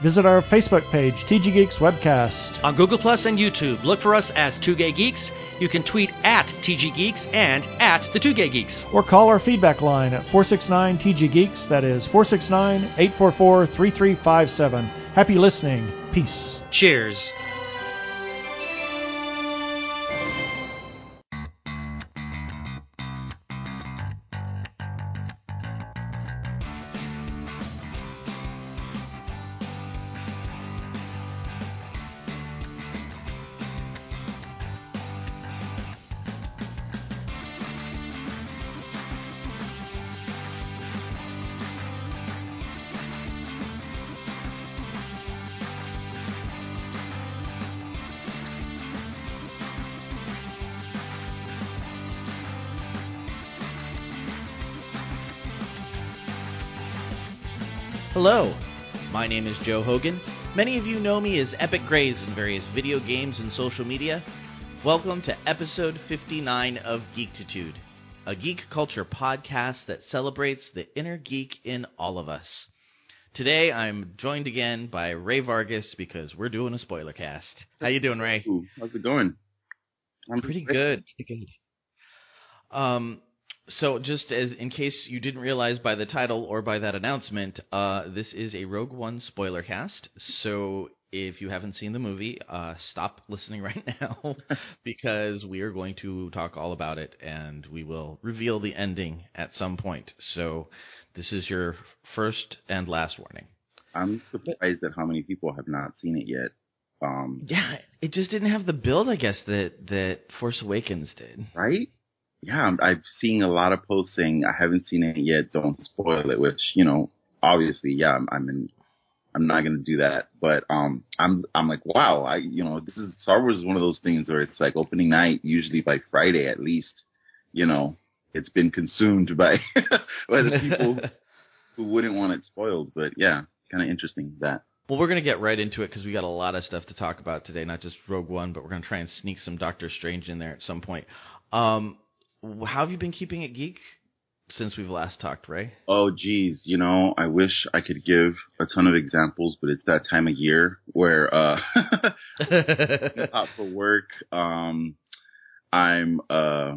Visit our Facebook page, TG Geeks Webcast. On Google Plus and YouTube, look for us as Two Gay Geeks. You can tweet at TG Geeks and at the Two Gay Geeks. Or call our feedback line at 469 TG Geeks. That is 469 844 3357. Happy listening. Peace. Cheers. Name is Joe Hogan. Many of you know me as Epic Grays in various video games and social media. Welcome to episode 59 of Geektitude, a geek culture podcast that celebrates the inner geek in all of us. Today I'm joined again by Ray Vargas because we're doing a spoiler cast. How you doing, Ray? Ooh, how's it going? I'm pretty good. Pretty good. Um, so just as in case you didn't realize by the title or by that announcement, uh, this is a Rogue One spoiler cast. So if you haven't seen the movie, uh, stop listening right now because we are going to talk all about it and we will reveal the ending at some point. So this is your first and last warning. I'm surprised at how many people have not seen it yet. Um, yeah, it just didn't have the build, I guess that that Force Awakens did. Right? Yeah, I'm, I'm seeing a lot of posts saying I haven't seen it yet. Don't spoil it. Which you know, obviously, yeah, I'm, I'm in. I'm not gonna do that, but um, I'm I'm like, wow, I you know, this is Star Wars is one of those things where it's like opening night, usually by Friday at least, you know, it's been consumed by by the people who wouldn't want it spoiled. But yeah, kind of interesting that. Well, we're going to get right into it because we got a lot of stuff to talk about today, not just Rogue One, but we're going to try and sneak some Doctor Strange in there at some point. Um, how have you been keeping it geek since we've last talked, Ray? Oh, geez, you know, I wish I could give a ton of examples, but it's that time of year where uh, out for work. Um, I'm uh,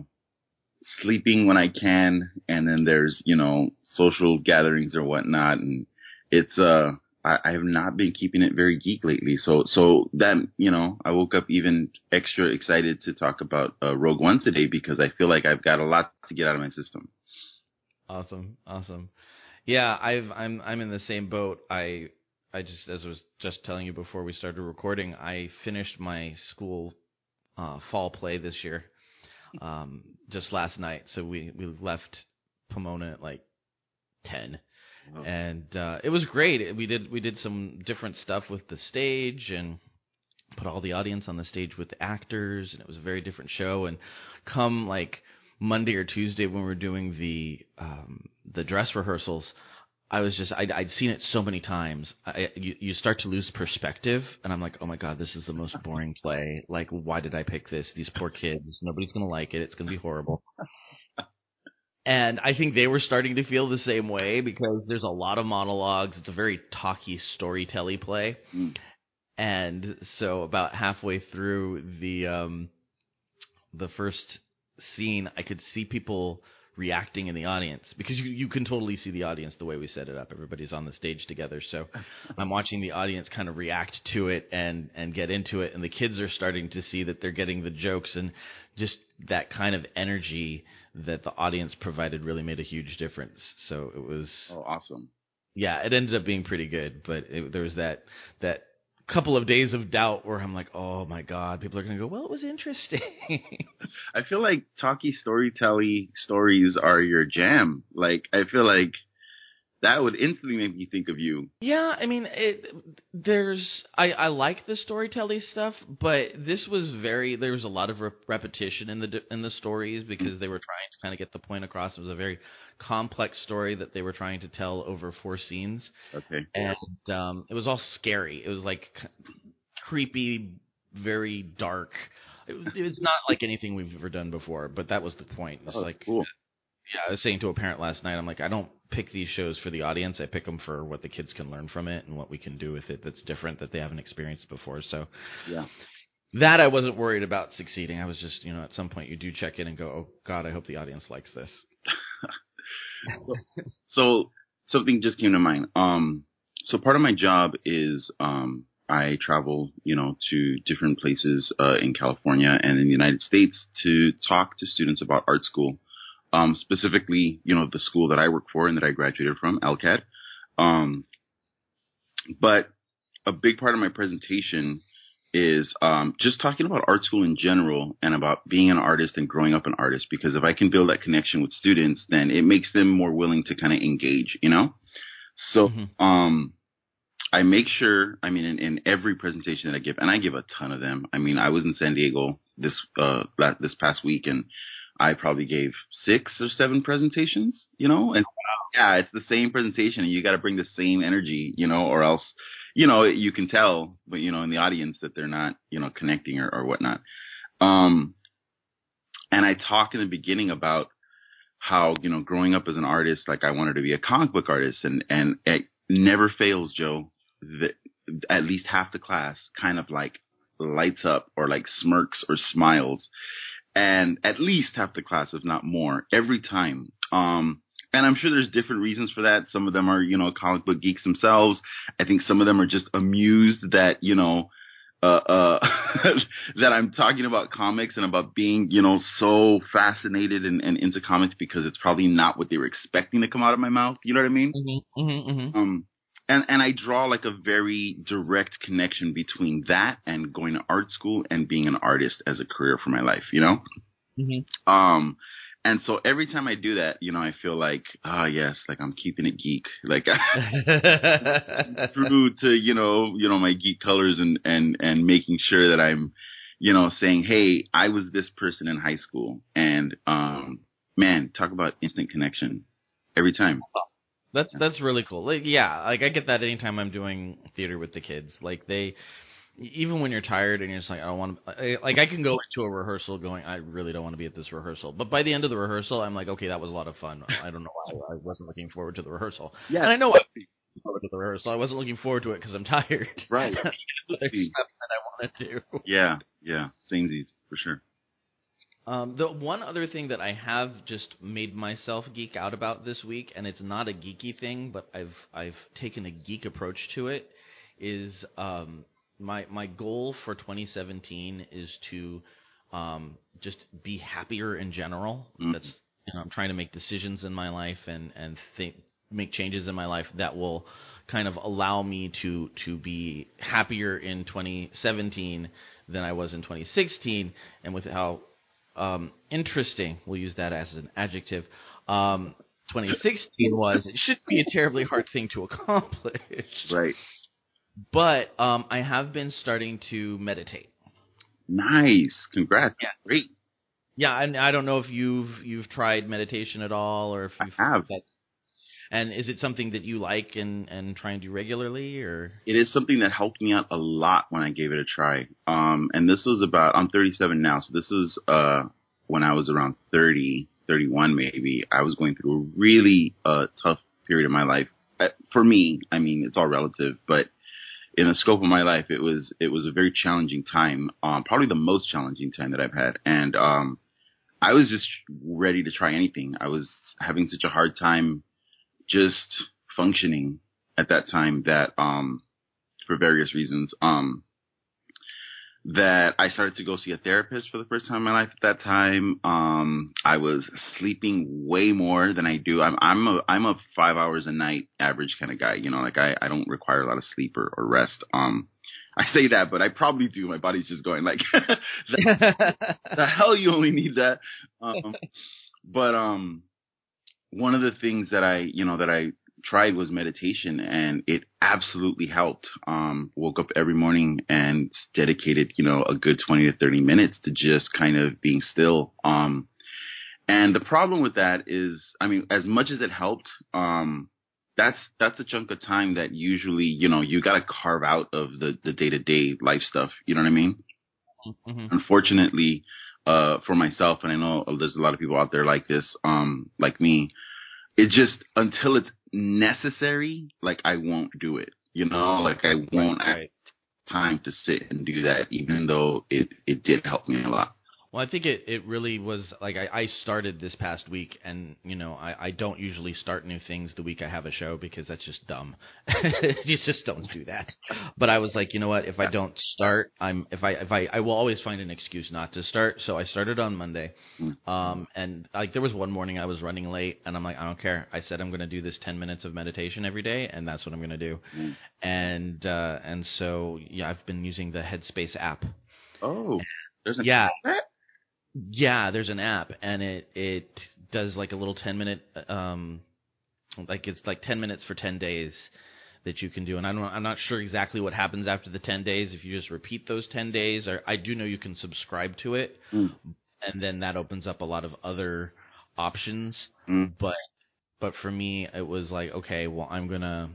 sleeping when I can, and then there's you know social gatherings or whatnot, and it's uh I, I have not been keeping it very geek lately. So, so that, you know, I woke up even extra excited to talk about uh, Rogue One today because I feel like I've got a lot to get out of my system. Awesome. Awesome. Yeah, I've, I'm, I'm in the same boat. I, I just, as I was just telling you before we started recording, I finished my school, uh, fall play this year, um, just last night. So we, we left Pomona at like 10 And uh, it was great. We did we did some different stuff with the stage and put all the audience on the stage with the actors, and it was a very different show. And come like Monday or Tuesday when we were doing the um, the dress rehearsals, I was just I'd, I'd seen it so many times. I, you you start to lose perspective, and I'm like, oh my god, this is the most boring play. Like, why did I pick this? These poor kids. Nobody's gonna like it. It's gonna be horrible. And I think they were starting to feel the same way because there's a lot of monologues. It's a very talky, storytelling play. Mm. And so about halfway through the um, the first scene, I could see people reacting in the audience because you you can totally see the audience the way we set it up. Everybody's on the stage together, so I'm watching the audience kind of react to it and and get into it, and the kids are starting to see that they're getting the jokes and just that kind of energy that the audience provided really made a huge difference. So it was oh awesome. Yeah, it ended up being pretty good, but it, there was that that couple of days of doubt where I'm like, oh my god, people are gonna go, well, it was interesting. I feel like talky storytelling stories are your jam. Like I feel like that would instantly make me think of you. Yeah, I mean, it, there's I, I like the storytelling stuff, but this was very there was a lot of re- repetition in the in the stories because they were trying to kind of get the point across. It was a very complex story that they were trying to tell over four scenes, Okay. and um, it was all scary. It was like creepy, very dark. It was, it's not like anything we've ever done before, but that was the point. It's Oh, like cool. Yeah, I was saying to a parent last night, I'm like, I don't pick these shows for the audience. I pick them for what the kids can learn from it and what we can do with it that's different that they haven't experienced before. So Yeah. that I wasn't worried about succeeding. I was just, you know, at some point you do check in and go, oh God, I hope the audience likes this. So something just came to mind. Um, so part of my job is um, I travel, you know, to different places uh, in California and in the United States to talk to students about art school. Um, specifically, you know, the school that I work for and that I graduated from, LCAD. Um, but a big part of my presentation is um, just talking about art school in general and about being an artist and growing up an artist. Because if I can build that connection with students, then it makes them more willing to kind of engage, you know. So Mhm. um, I make sure. I mean, in, in every presentation that I give, and I give a ton of them. I mean, I was in San Diego this uh this past week, and I probably gave six or seven presentations, you know, and yeah, it's the same presentation. And you got to bring the same energy, you know, or else, you know, you can tell, but you know, in the audience that they're not, you know, connecting or, or whatnot. Um, and I talk in the beginning about how, you know, growing up as an artist, like I wanted to be a comic book artist and, and it never fails, Joe, that at least half the class kind of like lights up or like smirks or smiles and at least half the class, if not more, every time. Um, and I'm sure there's different reasons for that. Some of them are, you know, comic book geeks themselves. I think some of them are just amused that, you know, uh, uh, that I'm talking about comics and about being, you know, so fascinated and, and into comics because it's probably not what they were expecting to come out of my mouth. You know what I mean? Mm-hmm, mm-hmm, mm-hmm. Um, and and I draw like a very direct connection between that and going to art school and being an artist as a career for my life. You know. Mm-hmm. Um, and so every time I do that, you know, I feel like, ah, yes, like I'm keeping it geek, like true to you know, you know, my geek colors and and and making sure that I'm, you know, saying, hey, I was this person in high school, and um, man, talk about instant connection every time. That's that's really cool. Like yeah, like I get that anytime I'm doing theater with the kids. Like they even when you're tired and you're just like I don't want to like I can go into a rehearsal going I really don't want to be at this rehearsal. But by the end of the rehearsal I'm like okay, that was a lot of fun. I don't know why I wasn't looking forward to the rehearsal. Yeah. And I know I forward to the rehearsal. I wasn't looking forward to it because I'm tired. Right. There's stuff that I want to. Yeah, yeah, samesies for sure. Um, the one other thing that I have just made myself geek out about this week, and it's not a geeky thing, but I've I've taken a geek approach to it, is um, my my goal for 2017 is to um, just be happier in general. Mhm. That's you know I'm trying to make decisions in my life and and think make changes in my life that will kind of allow me to to be happier in 2017 than I was in 2016, and with how um, interesting, we'll use that as an adjective. Um, 2016 was. It shouldn't be a terribly hard thing to accomplish. Right. But um, I have been starting to meditate. Nice. Congrats. Yeah. Great. Yeah, and I don't know if you've you've tried meditation at all, or if you've have. That's, and is it something that you like and and try and do regularly, or It is something that helped me out a lot when I gave it a try. Um, and this was about, I'm 37 now, so this is, uh, when I was around 30, 31 maybe. I was going through a really, uh, tough period of my life. Uh, For me, I mean, it's all relative, but in the scope of my life, it was, it was a very challenging time. Um, probably the most challenging time that I've had. And, um, I was just ready to try anything. I was having such a hard time just functioning at that time that um for various reasons um that I started to go see a therapist for the first time in my life at that time. Um I was sleeping way more than I do. I'm I'm a I'm a 5 hours a night average kind of guy, you know, like I I don't require a lot of sleep or, or rest. Um I say that, but I probably do. My body's just going like the, the hell you only need that. Um, but um, one of the things that I, you know, that I tried was meditation, and it absolutely helped. Um, woke up every morning and dedicated, you know, a good twenty to thirty minutes to just kind of being still. Um, and the problem with that is, I mean, as much as it helped, um, that's that's a chunk of time that usually, you know, you got to carve out of the the day to day life stuff. You know what I mean? Mm-hmm. Unfortunately, uh, for myself, and I know there's a lot of people out there like this, um, like me. It just until it's necessary, like I won't do it. You know, like I won't right, right. time to sit and do that, even though it it did help me a lot. Well, I think it, it really was like I, I started this past week, and you know I, I don't usually start new things the week I have a show because that's just dumb. you just don't do that. But I was like, you know what? If I don't start, I'm if I if I I will always find an excuse not to start. So I started on Monday, mm. um, and like there was one morning I was running late, and I'm like, I don't care. I said I'm going to do this 10 minutes of meditation every day, and that's what I'm going to do. Mm. And uh, and so yeah, I've been using the Headspace app. Oh, there's a yeah. Yeah, there's an app, and it it does like a little ten minute, um, like it's like ten minutes for ten days that you can do. And I don't, I'm not sure exactly what happens after the ten days. If you just repeat those ten days, or I do know you can subscribe to it, mm. and then that opens up a lot of other options. Mm. But but for me, it was like, okay, well, I'm gonna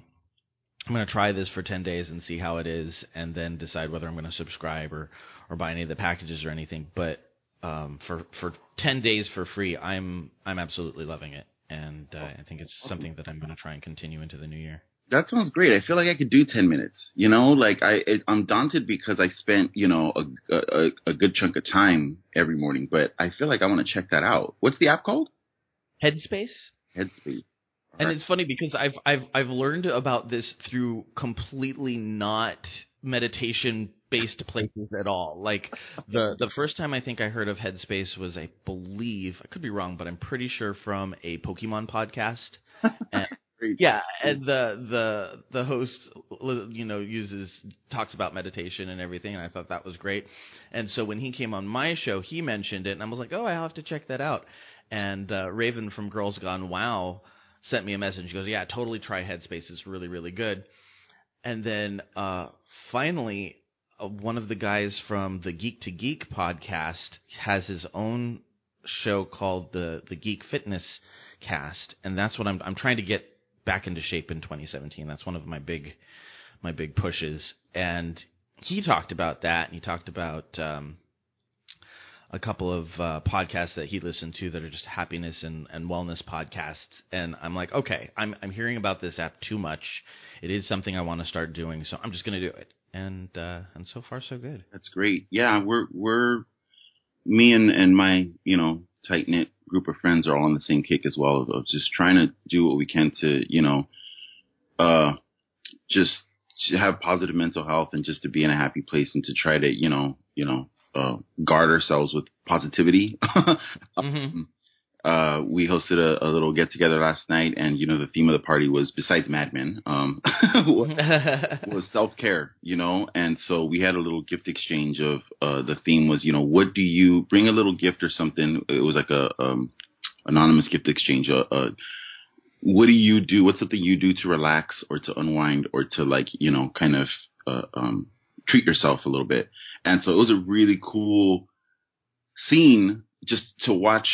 I'm gonna try this for ten days and see how it is, and then decide whether I'm gonna subscribe or or buy any of the packages or anything. But um, for for ten days for free. I'm I'm absolutely loving it, and uh, I think it's something that I'm going to try and continue into the new year. That sounds great. I feel like I could do ten minutes. You know, like I it, I'm daunted because I spent you know a, a a good chunk of time every morning, but I feel like I want to check that out. What's the app called? Headspace. Headspace. and it's funny because I've I've I've learned about this through completely not meditation based places at all. Like the the first time I think I heard of Headspace was I believe I could be wrong, but I'm pretty sure from a Pokemon podcast. And, yeah, and the the the host you know uses talks about meditation and everything, and I thought that was great. And so when he came on my show, he mentioned it, and I was like, oh, I'll have to check that out. And uh, Raven from Girls Gone Wow sent me a message. She goes, yeah, totally try Headspace. It's really really good. And then uh, finally, one of the guys from the Geek to Geek podcast has his own show called the the Geek Fitness Cast, and that's what I'm I'm trying to get back into shape in 2017. That's one of my big my big pushes, and he talked about that, and he talked about um, a couple of uh, podcasts that he listened to that are just happiness and, and wellness podcasts. And I'm like, okay, I'm I'm hearing about this app too much. It is something I want to start doing, so I'm just going to do it and uh, and so far so good. That's great. Yeah, we're we're me and and my you know tight knit group of friends are all on the same kick as well of, just trying to do what we can to you know uh just have positive mental health and just to be in a happy place and to try to you know you know uh, guard ourselves with positivity. mm-hmm. Um, uh, we hosted a, a little get together last night, and you know the theme of the party was besides Mad Men, um, was self care. You know, and so we had a little gift exchange of uh, the theme was you know what do you bring a little gift or something. It was like a um, anonymous gift exchange. Uh, uh, what do you do? What's something you do to relax or to unwind or to like you know kind of uh, um, treat yourself a little bit? And so it was a really cool scene just to watch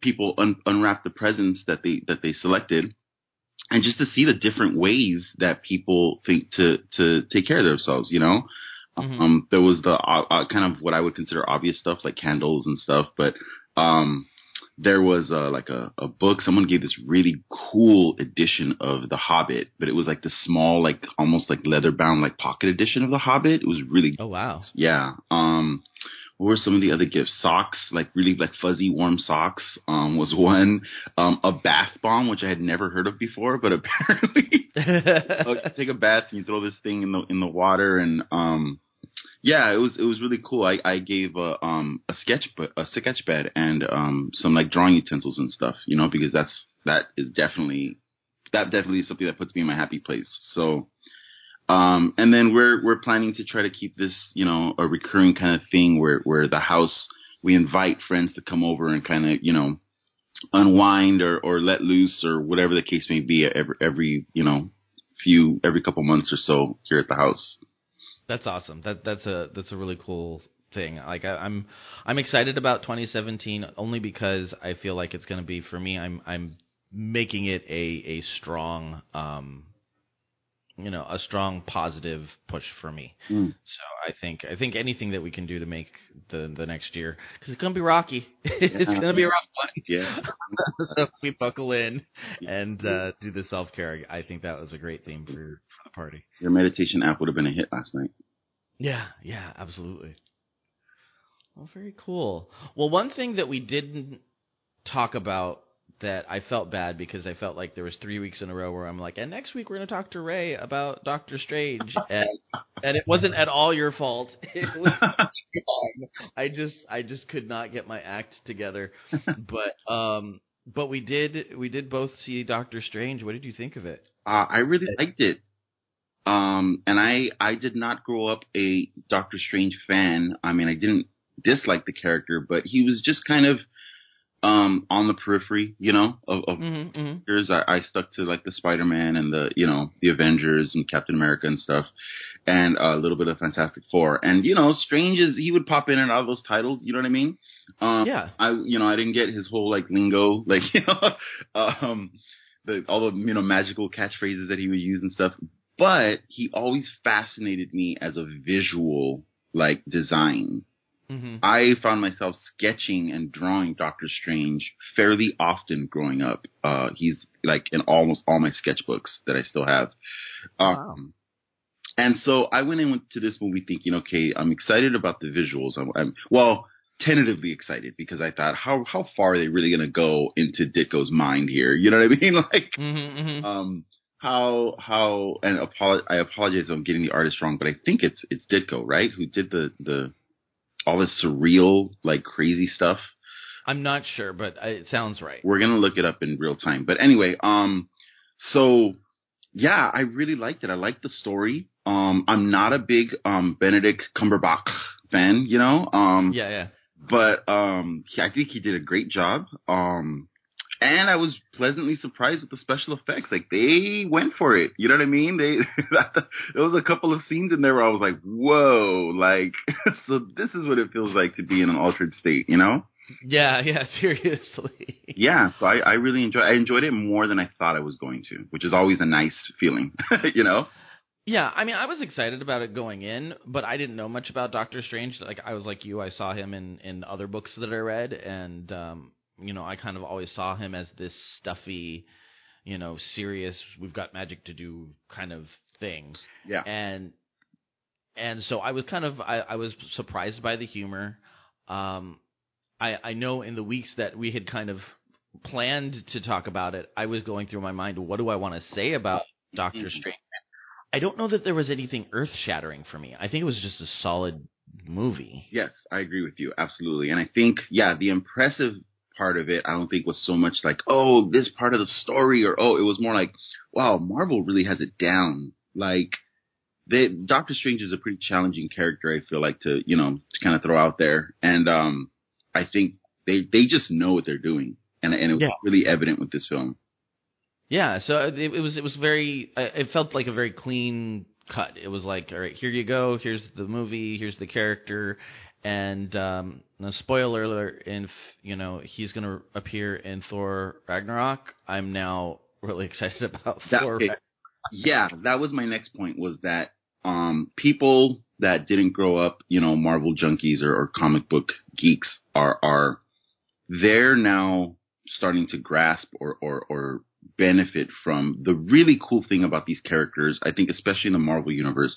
people un- unwrap the presents that they that they selected, and just to see the different ways that people think to to take care of themselves. You know, mm-hmm. um, there was the uh, uh, kind of what I would consider obvious stuff like candles and stuff, but um, there was uh, like a, a book. Someone gave this really cool edition of The Hobbit, but it was like the small, like almost like leather bound, like pocket edition of The Hobbit. It was really oh wow, yeah. Um, what were some of the other gifts? Socks, like really like fuzzy warm socks, um, was one. Um, a bath bomb, which I had never heard of before, but apparently, oh, take a bath and you throw this thing in the in the water, and um, yeah, it was it was really cool. I I gave a um a sketch a sketch bed and um some like drawing utensils and stuff, you know, because that's that is definitely that definitely is something that puts me in my happy place. So um, and then we're we're planning to try to keep this, you know, a recurring kind of thing where where the house we invite friends to come over and kind of, you know, unwind or or let loose or whatever the case may be every every you know few every couple months or so here at the house. That's awesome. That that's a that's a really cool thing. Like I, I'm I'm excited about 2017 only because I feel like it's going to be for me. I'm I'm making it a a strong um you know a strong positive push for me. Mm. So I think I think anything that we can do to make the the next year because it's gonna be rocky. it's gonna be a rough one. Yeah. so if we buckle in and uh, do the self care, I think that was a great theme for for the party. Your meditation app would have been a hit last night. Yeah, yeah, absolutely. Well, very cool. Well, one thing that we didn't talk about that I felt bad because I felt like there was three weeks in a row where I'm like, and next week we're going to talk to Ray about Doctor Strange, and and it wasn't at all your fault. It was I just I just could not get my act together, but um but we did we did both see Doctor Strange. What did you think of it? Uh, I really liked it. Um, and I I did not grow up a Doctor Strange fan. I mean, I didn't dislike the character, but he was just kind of um on the periphery, you know, of, of Mm-hmm, mm-hmm. I, I stuck to like the Spider Man and the you know the Avengers and Captain America and stuff, and a little bit of Fantastic Four. And you know, Strange is he would pop in and out of those titles. You know what I mean? Um, Yeah. I you know I didn't get his whole like lingo, like you know, um, the all the you know magical catchphrases that he would use and stuff. But he always fascinated me as a visual like design. Mm-hmm. I found myself sketching and drawing Doctor Strange fairly often growing up. Uh, he's like in almost all my sketchbooks that I still have. Um, Wow. And so I went into this movie thinking, okay, I'm excited about the visuals. I'm, I'm well, tentatively excited because I thought, how how far are they really going to go into Ditko's mind here? You know what I mean? Like, Mm-hmm, mm-hmm. um, how how and apolo- I apologize if I'm getting the artist wrong, but I think it's it's Ditko, right? Who did the the all this surreal like crazy stuff. I'm not sure, but it sounds right. We're gonna look it up in real time. But anyway, um, so yeah, I really liked it. I liked the story. Um, I'm not a big um Benedict Cumberbatch fan, you know. Um, Yeah, yeah. but um, he, I think he did a great job. Um, and I was pleasantly surprised with the special effects. Like they went for it. You know what I mean? They there was a couple of scenes in there where I was like, "Whoa!" Like, so this is what it feels like to be in an altered state. You know? Yeah, yeah, seriously. Yeah. So I, I really enjoyed. I enjoyed it more than I thought I was going to, which is always a nice feeling. you know? Yeah, I mean, I was excited about it going in, but I didn't know much about Doctor Strange. Like I was like you, I saw him in in other books that I read, and um, you know, I kind of always saw him as this stuffy, you know, serious. We've got magic to do kind of thing, Yeah. and and so I was kind of I, I was surprised by the humor. Um, I I know in the weeks that we had kind of planned to talk about it, I was going through my mind, what do I want to say about Doctor Mhm. Strange? I don't know that there was anything earth shattering for me. I think it was just a solid movie. Yes, I agree with you absolutely. And I think, yeah, the impressive part of it, I don't think was so much like, oh, this part of the story, or oh, it was more like, wow, Marvel really has it down. Like, they, Doctor Strange is a pretty challenging character. I feel like to, you know, to kind of throw out there, and um, I think they they just know what they're doing, and and it was Yeah. really evident with this film. Yeah, so it, it was it was very uh, it felt like a very clean cut. It was like, all right, here you go. Here's the movie. Here's the character. And um, no spoiler alert, if you know he's going to appear in Thor Ragnarok, I'm now really excited about That- Thor. okay. yeah, that was my next point was that um people that didn't grow up, you know, Marvel junkies or, or comic book geeks are are they're now starting to grasp or, or or benefit from the really cool thing about these characters, I think especially in the Marvel universe,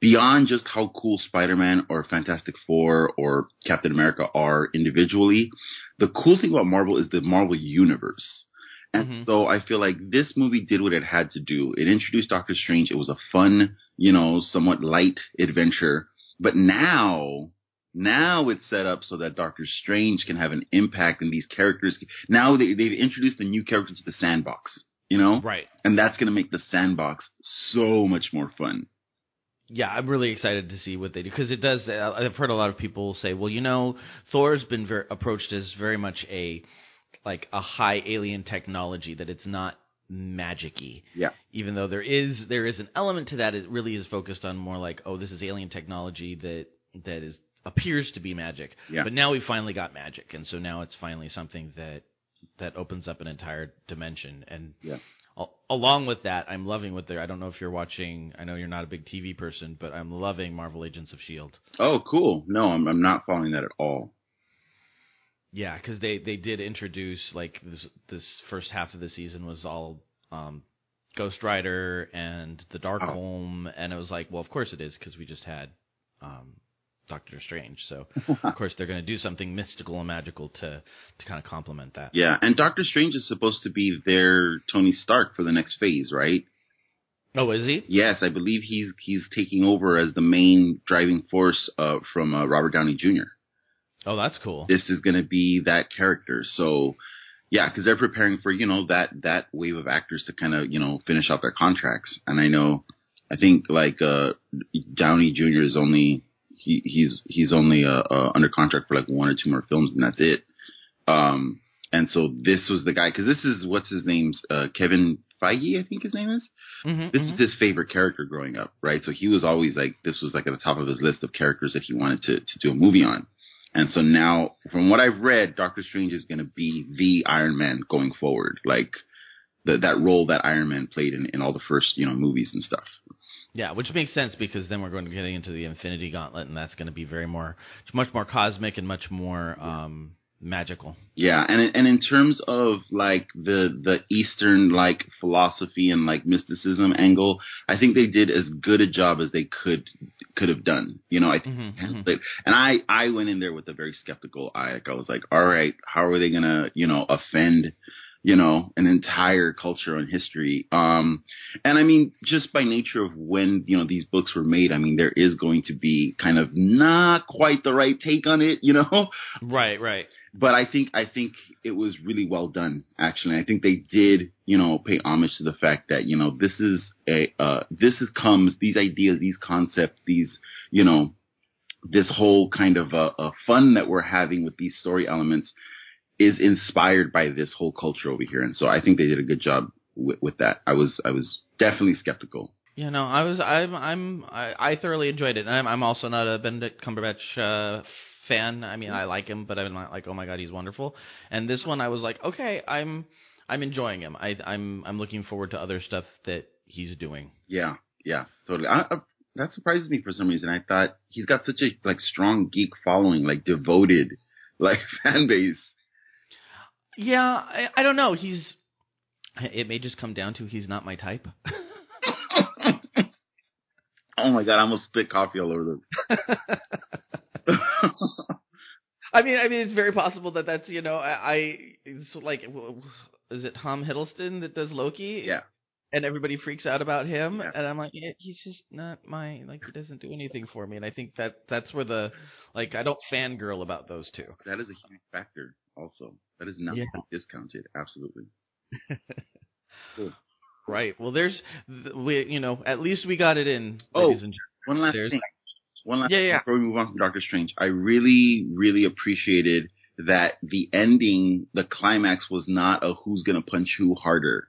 beyond just how cool Spider-Man or Fantastic Four or Captain America are individually, the cool thing about Marvel is the Marvel universe. And Mhm. so I feel like this movie did what it had to do. It introduced Doctor Strange. It was a fun, you know, somewhat light adventure. But now, now it's set up so that Doctor Strange can have an impact and these characters. Now they, they've introduced a new character to the sandbox, you know? Right. And that's going to make the sandbox so much more fun. Yeah, I'm really excited to see what they do because it does. uh, I've heard a lot of people say, well, you know, Thor's been ver- approached as very much a like a high alien technology that it's not magicy. Yeah. Even though there is there is an element to that, it really is focused on more like, oh, this is alien technology that that is appears to be magic. Yeah. But now we finally got magic, and so now it's finally something that that opens up an entire dimension. And Yeah. Al- along with that, I'm loving what they're. I don't know if you're watching. I know you're not a big TV person, but I'm loving Marvel Agents of Shield. Oh, cool. No, I'm I'm not following that at all. Yeah, because they they did introduce like this this first half of the season was all um, Ghost Rider and the Dark Oh. Home, and it was like, well, of course it is because we just had um, Doctor Strange, so of course they're going to do something mystical and magical to to kind of complement that. Yeah, and Doctor Strange is supposed to be their Tony Stark for the next phase, right? Oh, is he? Yes, I believe he's he's taking over as the main driving force uh, from uh, Robert Downey Jr. Oh, that's cool. This is going to be that character. So, yeah, because they're preparing for you know that that wave of actors to kind of you know finish out their contracts. And I know, I think like uh, Downey Jr. is only he he's he's only uh, uh, under contract for like one or two more films, and that's it. Um, and so this was the guy because this is what's his name's uh, Kevin Feige, I think his name is Mhm, this mhm. is his favorite character growing up, right? So he was always like, this was like at the top of his list of characters that he wanted to, to do a movie on. And so now, from what I've read, Doctor Strange is going to be the Iron Man going forward, like the, that role that Iron Man played in, in all the first, you know, movies and stuff. Yeah, which makes sense because then we're going to get into the Infinity Gauntlet, and that's going to be very more, much more cosmic and much more um, magical. Yeah, and in- and in terms of like the the Eastern like philosophy and like mysticism angle, I think they did as good a job as they could could have done. You know, I think Mhm, mhm. it. and I I went in there with a very skeptical eye. Like I was like, all right, how are they gonna you know offend you know an entire culture and history? Um, and I mean, just by nature of when you know these books were made, I mean, there is going to be kind of not quite the right take on it. You know. Right, right. but I think I think it was really well done. Actually, I think they did, you know, pay homage to the fact that you know this is a uh, this is comes these ideas, these concepts, these you know, this whole kind of uh, uh, fun that we're having with these story elements is inspired by this whole culture over here, and so I think they did a good job with, with that. I was I was definitely skeptical. Yeah, no, I was, I'm, I'm, I, I thoroughly enjoyed it. And I'm, I'm also not a Benedict Cumberbatch uh, fan. I mean, I like him, but I'm not like, oh my god, he's wonderful. And this one, I was like, okay, I'm, I'm enjoying him. I, I'm, I'm looking forward to other stuff that he's doing. Yeah, yeah, totally. I, I, that surprises me for some reason. I thought he's got such a like strong geek following, like devoted, like fan base. Yeah, I, I don't know. He's, it may just come down to he's not my type. oh my god, I almost spit coffee all over the. I mean, I mean, it's very possible that that's you know, I, I it's like, w- w- is it Tom Hiddleston that does Loki? yeah, and everybody freaks out about him Yeah. and i'm like yeah, he's just not my like he doesn't do anything for me and i think that that's where the like i don't fangirl about those two that is a huge factor. Also, that is not Yeah. discounted. Absolutely. right well there's we you know at least we got it in Oh, ladies and One last There's- thing. One last Yeah, thing yeah. before we move on from Doctor Strange. I really, really appreciated that the ending, the climax was not a who's gonna punch who harder.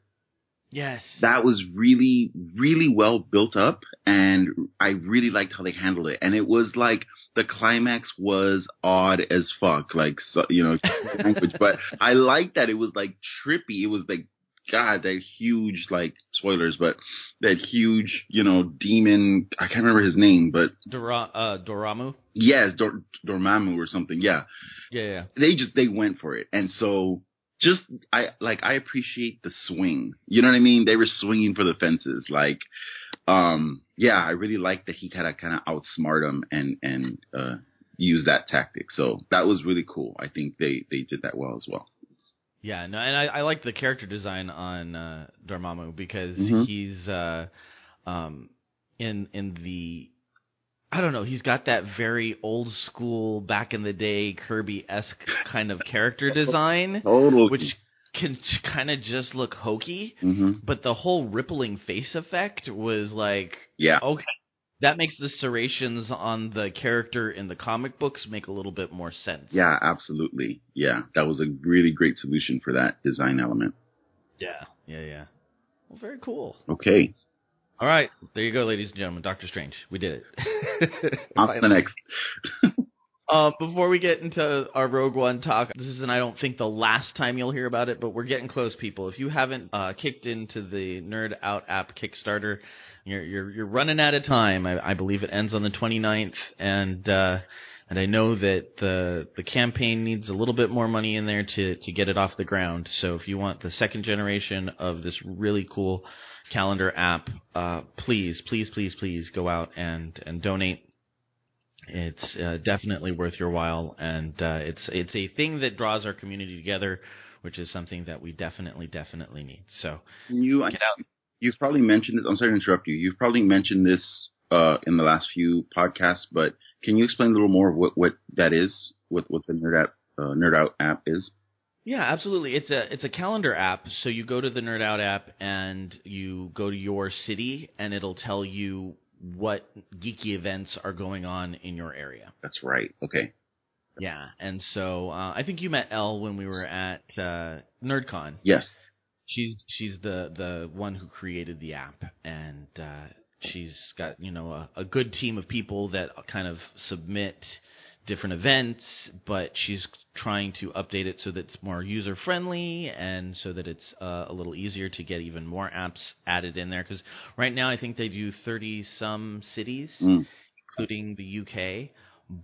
yes that was really, really well built up, and I really liked how they handled it. And it was like the climax was odd as fuck, like so, you know, language. But I liked that it was like trippy. It was like God, that huge like spoilers, but that huge, you know, demon. I can't remember his name, but Dora, uh doramu yes, Dor- Dormammu or something. Yeah, yeah yeah they just they went for it and so just i like i appreciate the swing you know what i mean they were swinging for the fences like um yeah i really like that he kind of kind of outsmart him and and uh use that tactic. So that was really cool. I think they they did that well as well. Yeah, no, and I, I like the character design on uh, Dormammu because Mhm. he's uh, um, in in the I don't know, he's got that very old school back in the day Kirby esque kind of character design, totally. which can kind of just look hokey, hmm but the whole rippling face effect was like yeah okay, that makes the serrations on the character in the comic books make a little bit more sense. Yeah, absolutely. Yeah, that was a really great solution for that design element. Yeah, yeah, yeah. Well, very cool. Okay. All right, there you go, ladies and gentlemen. Doctor Strange, we did it. On to the next. Uh, before we get into our Rogue One talk, this isn't, I don't think, the last time you'll hear about it, but we're getting close, people. If you haven't uh, kicked into the Nerd Out app Kickstarter, you're you're, you're running out of time. I, I believe it ends on the 29th, and uh, and I know that the the campaign needs a little bit more money in there to to get it off the ground. So if you want the second generation of this really cool calendar app, uh, please, please, please, please go out and and donate it's uh, definitely worth your while, and uh, it's it's a thing that draws our community together, which is something that we definitely definitely need. So you. You've probably mentioned this. I'm sorry to interrupt you. You've probably mentioned this uh, in the last few podcasts, but can you explain a little more of what what that is? What what the Nerd Out uh, Nerd Out app is? Yeah, absolutely. It's a it's a calendar app. So you go to the Nerd Out app and you go to your city, and it'll tell you what geeky events are going on in your area. That's right. Okay. Yeah, and so uh, I think you met Elle when we were at uh, NerdCon. Yes. She's she's the the one who created the app, and uh, she's got you know a, a good team of people that kind of submit different events, but she's trying to update it so that it's more user friendly and so that it's uh, a little easier to get even more apps added in there. Because right now I think they do 30 some cities, mm. including the UK,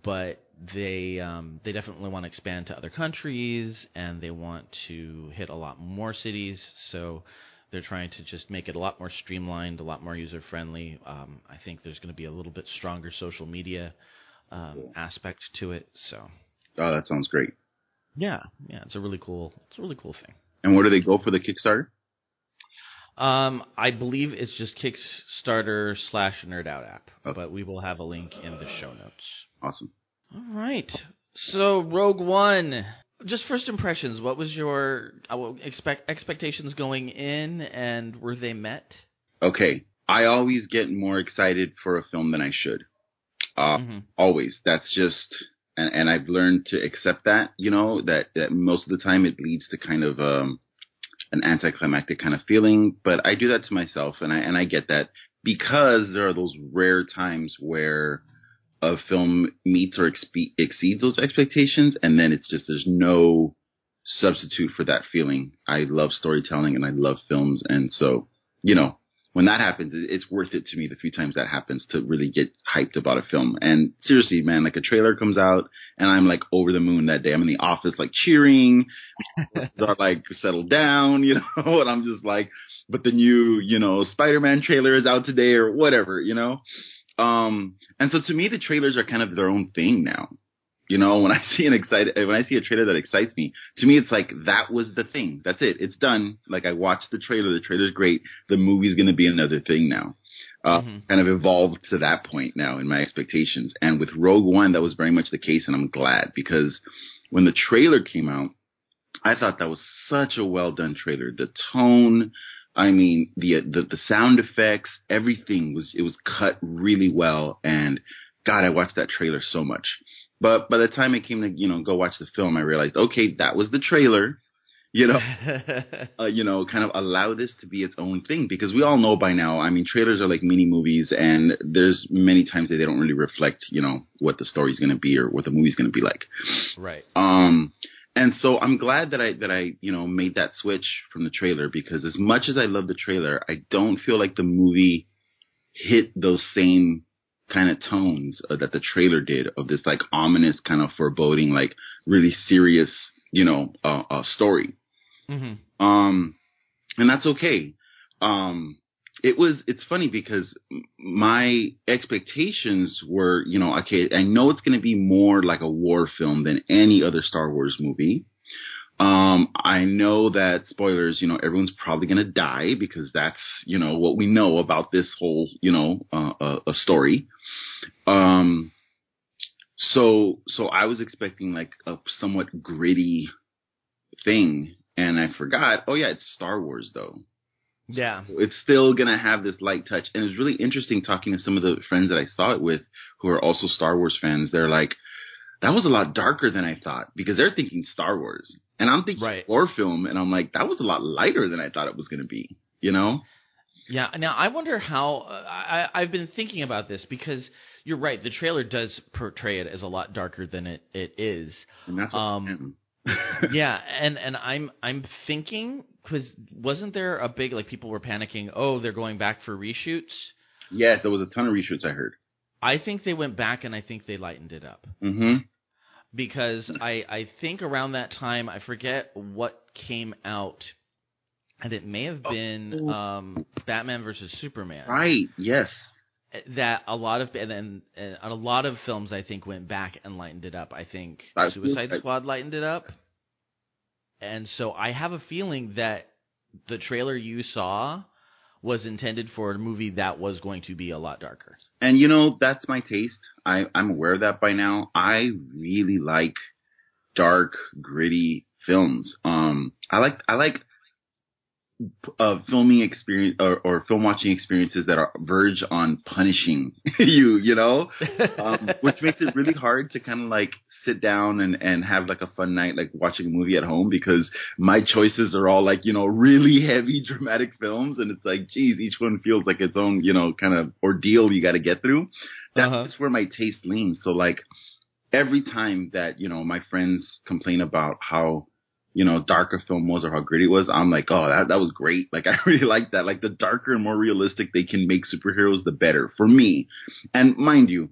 but they um, they definitely want to expand to other countries and they want to hit a lot more cities. So they're trying to just make it a lot more streamlined, a lot more user friendly. Um, I think there's going to be a little bit stronger social media um, aspect to it. So. Oh, that sounds great. Yeah, yeah, it's a really cool, it's a really cool thing. And where do they go for the Kickstarter? Um, I believe it's just Kickstarter slash Nerd Out app, okay. but we will have a link in the show notes. Awesome. All right. So Rogue One. Just first impressions. What was your uh, expect expectations going in, and were they met? Okay, I always get more excited for a film than I should. Uh, mm-hmm. Always. That's just, and, and I've learned to accept that, you know, that, that most of the time it leads to kind of, um, an anticlimactic kind of feeling, but I do that to myself and I, and I get that because there are those rare times where a film meets or expe- exceeds those expectations and then it's just, there's no substitute for that feeling. I love storytelling and I love films. And so, you know, when that happens, it's worth it to me the few times that happens to really get hyped about a film. And seriously, man, like a trailer comes out and I'm like over the moon that day. I'm in the office like cheering, are like settled down, you know, and I'm just like, but the new, you know, Spider-Man trailer is out today or whatever, you know? Um, and so to me, the trailers are kind of their own thing now. You know, when I see an excited, when I see a trailer that excites me, to me, it's like that was the thing. That's it. It's done. Like I watched the trailer. The trailer's great. The movie's going to be another thing now. Uh, mm-hmm. kind of evolved to that point now in my expectations. And with Rogue One, that was very much the case. And I'm glad because when the trailer came out, I thought that was such a well done trailer. The tone, I mean, the, the, the sound effects, everything was, it was cut really well. And God, I watched that trailer so much. But by the time it came to you know go watch the film, I realized okay, that was the trailer. You know, uh, you know, kind of allow this to be its own thing because we all know by now. I mean, trailers are like mini movies, and there's many times that they don't really reflect, you know, what the story's going to be or what the movie's going to be like. Right. Um, and so I'm glad that I that I you know made that switch from the trailer because as much as I love the trailer, I don't feel like the movie hit those same kind of tones uh, that the trailer did of this like ominous kind of foreboding, like really serious, you know, uh, uh story. Mm-hmm. Um, and that's okay. Um, it was, it's funny because my expectations were, you know, okay, I know it's going to be more like a war film than any other Star Wars movie. Um, I know that spoilers, you know, everyone's probably going to die because that's, you know, what we know about this whole, you know, uh, uh, a story. Um, so, so I was expecting like a somewhat gritty thing and I forgot, oh yeah, it's Star Wars though. Yeah. So it's still gonna have this light touch, and it's really interesting talking to some of the friends that I saw it with, who are also Star Wars fans. They're like, "That was a lot darker than I thought," because they're thinking Star Wars, and I'm thinking Right. horror film, and I'm like, "That was a lot lighter than I thought it was gonna be." You know? Yeah. Now I wonder how uh, I I've been thinking about this because you're right. The trailer does portray it as a lot darker than it it is. And that's what Um, yeah, and and I'm I'm thinking because wasn't there a big like people were panicking? Oh, they're going back for reshoots. yes, there was a ton of reshoots I heard. I think they went back and I think they lightened it up Mm-hmm. because I I think around that time I forget what came out, and it may have been um, Batman versus Superman. Right. Yes. That a lot of and then and a lot of films I think went back and lightened it up. I think I- Suicide I- Squad lightened it up, and so I have a feeling that the trailer you saw was intended for a movie that was going to be a lot darker. And you know, that's my taste. I, I'm aware of that by now. I really like dark, gritty films. Um, I like, I like, uh, filming experience or, or film watching experiences that are verge on punishing you, you know, um, which makes it really hard to kind of like sit down and, and have like a fun night, like watching a movie at home because my choices are all like, you know, really heavy dramatic films. And it's like, geez, each one feels like its own, you know, kind of ordeal you got to get through. That's Uh-huh. where my taste leans. So like every time that, you know, my friends complain about how, you know, darker film was or how gritty it was, I'm like, oh, that, that was great. Like, I really like that. Like, the darker and more realistic they can make superheroes, the better for me. And mind you,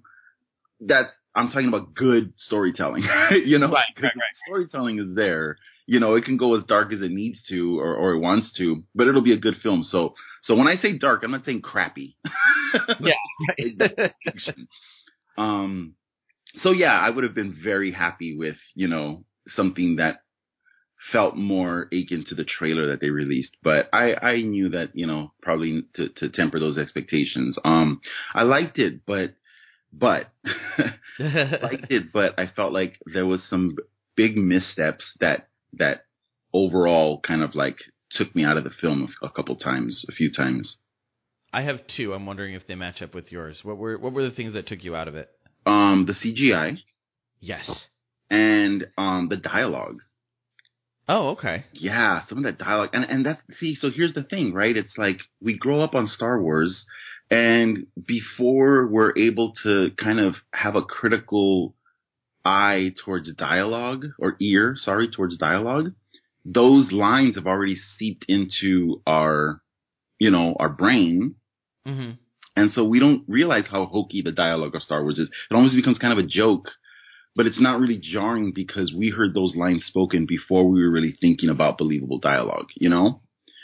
that I'm talking about good storytelling, you know, Right, Because right, storytelling is there. You know, it can go as dark as it needs to or, or it wants to, but it'll be a good film. So, so when I say dark, I'm not saying crappy. Yeah. Um, so yeah, I would have been very happy with, you know, something that felt more akin to the trailer that they released. But I, I knew that, you know, probably to, to temper those expectations. Um, I liked it, but, but, liked it, but I felt like there was some big missteps that, that overall kind of like took me out of the film a couple times, a few times. I have two. I'm wondering if they match up with yours. What were what were the things that took you out of it? Um, the CGI Yes. and, um, the dialogue. Oh, okay. Yeah, some of that dialogue, and and that's see. So here's the thing, right? It's like we grow up on Star Wars, and before we're able to kind of have a critical eye towards dialogue or ear, sorry, towards dialogue, those lines have already seeped into our, you know, our brain, hmm and so we don't realize how hokey the dialogue of Star Wars is. It almost becomes kind of a joke, but it's not really jarring because we heard those lines spoken before we were really thinking about believable dialogue, you know?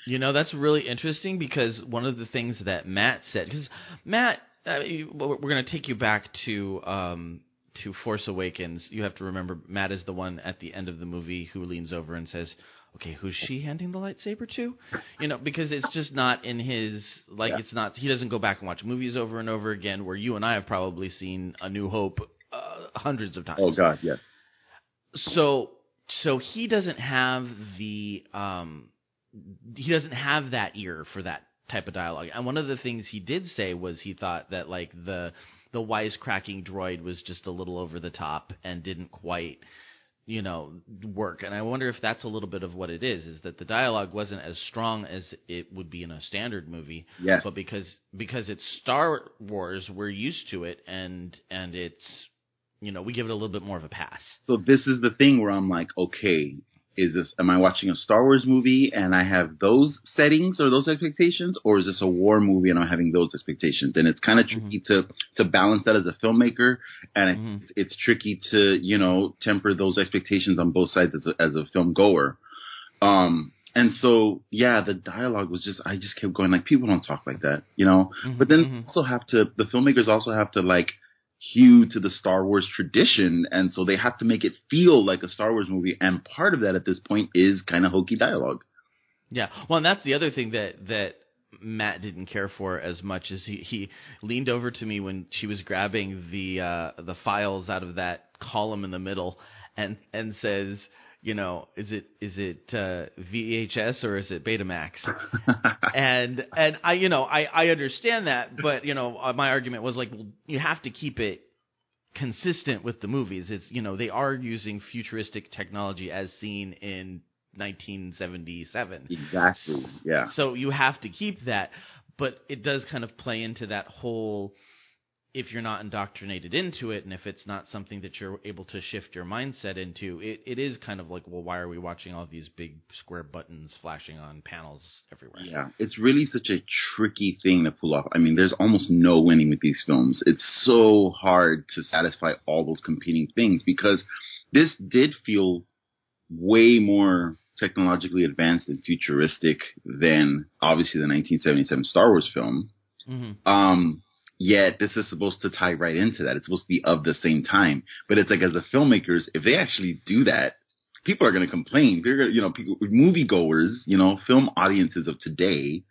You know, that's really interesting because one of the things that Matt said, because Matt, uh, we're going to take you back to um, to Force Awakens. You have to remember, Matt is the one at the end of the movie who leans over and says, "Okay, who's she handing the lightsaber to?" You know, because it's just not in his like Yeah. it's not. He doesn't go back and watch movies over and over again. Where you and I have probably seen A New Hope hundreds of times Oh God, yes. so so he doesn't have the um he doesn't have that ear for that type of dialogue. And one of the things he did say was he thought that like the the wisecracking droid was just a little over the top and didn't quite you know work. And I wonder if that's a little bit of what it is is that the dialogue wasn't as strong as it would be in a standard movie Yes. but because because it's Star Wars, we're used to it, and and it's you know we give it a little bit more of a pass. So this is the thing where I'm like, okay, is this, am I watching a Star Wars movie and I have those settings or those expectations, or is this a war movie and I'm having those expectations? And it's kind of tricky to, to balance that as a filmmaker. And it- Mhm. it's tricky to, you know, temper those expectations on both sides as a, as a film goer. Um, and so, yeah, the dialogue was just, I just kept going like, people don't talk like that, you know? But then Mhm. also have to, the filmmakers also have to like hew to the Star Wars tradition. And so they have to make it feel like a Star Wars movie. And part of that at this point is kind of hokey dialogue. Yeah, well, and that's the other thing that that Matt didn't care for as much as he he leaned over to me when she was grabbing the uh the files out of that column in the middle and and says you know, is it is it uh, VHS or is it Betamax? and and I you know I I understand that, but you know uh, my argument was like, well, you have to keep it consistent with the movies. It's you know they are using futuristic technology as seen in 1977. Exactly. Yeah. So you have to keep that, but it does kind of play into that whole if you're not indoctrinated into it and if it's not something that you're able to shift your mindset into, it, it is kind of like, well, why are we watching all these big square buttons flashing on panels everywhere? Yeah, it's really such a tricky thing to pull off. I mean, there's almost no winning with these films. It's so hard to satisfy all those competing things because this did feel way more technologically advanced and futuristic than obviously the 1977 Star Wars film. Mm-hmm. Um, Yet this is supposed to tie right into that. It's supposed to be of the same time. But it's like as the filmmakers, if they actually do that, people are going to complain. They're gonna, you know, people, moviegoers, you know, film audiences of today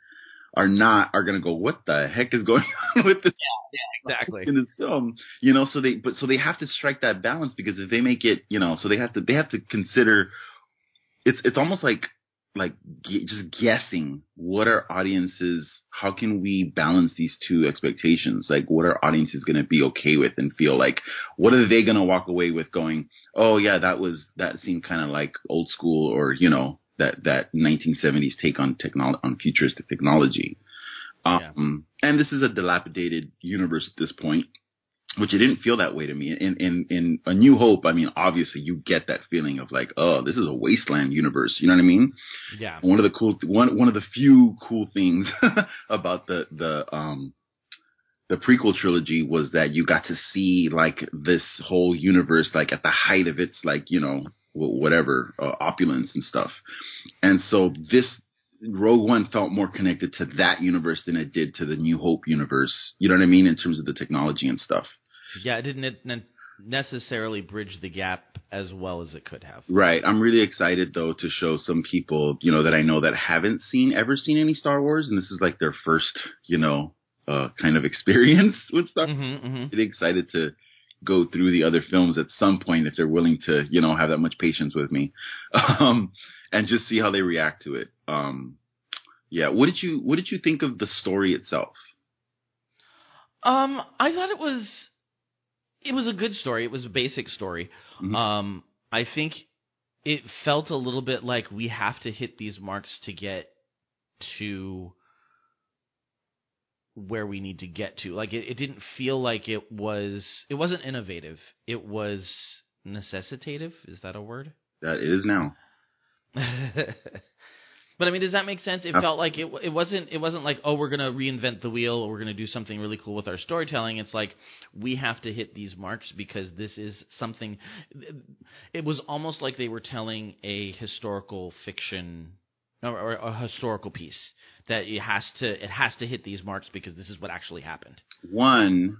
are not are going to go, what the heck is going on with this? Yeah, yeah, exactly. In this film, you know, so they but so they have to strike that balance because if they make it, you know, so they have to they have to consider. It's it's almost like like just guessing what our audiences how can we balance these two expectations? Like what our audiences going to be okay with and feel like what are they going to walk away with going oh yeah that was that seemed kind of like old school or you know that that 1970s take on technology on futuristic technology. Um yeah. and this is a dilapidated universe at this point which it didn't feel that way to me. In in in A New Hope, I mean, obviously you get that feeling of like, oh, this is a wasteland universe. You know what I mean? Yeah. One of the cool one one of the few cool things about the the um the prequel trilogy was that you got to see like this whole universe like at the height of its like you know whatever uh, opulence and stuff, and so this Rogue One felt more connected to that universe than it did to the New Hope universe. You know what I mean in terms of the technology and stuff. Yeah, it didn't necessarily bridge the gap as well as it could have. Right. I'm really excited though to show some people, you know, that I know that haven't seen ever seen any Star Wars, and this is like their first, you know, uh, kind of experience with Star. Mm-hmm, mm-hmm. Really excited to go through the other films at some point if they're willing to, you know, have that much patience with me, um, and just see how they react to it. Um, yeah. What did you What did you think of the story itself? Um, I thought it was it was a good story. It was a basic story. Mm-hmm. Um, I think it felt a little bit like we have to hit these marks to get to where we need to get to. Like it, it didn't feel like it was it wasn't innovative. It was necessitative. Is that a word? That is now. But I mean, does that make sense? It felt like it it wasn't it wasn't like oh we're gonna reinvent the wheel or we're gonna do something really cool with our storytelling. It's like we have to hit these marks because this is something. It was almost like they were telling a historical fiction or, or a historical piece that it has to it has to hit these marks because this is what actually happened. One,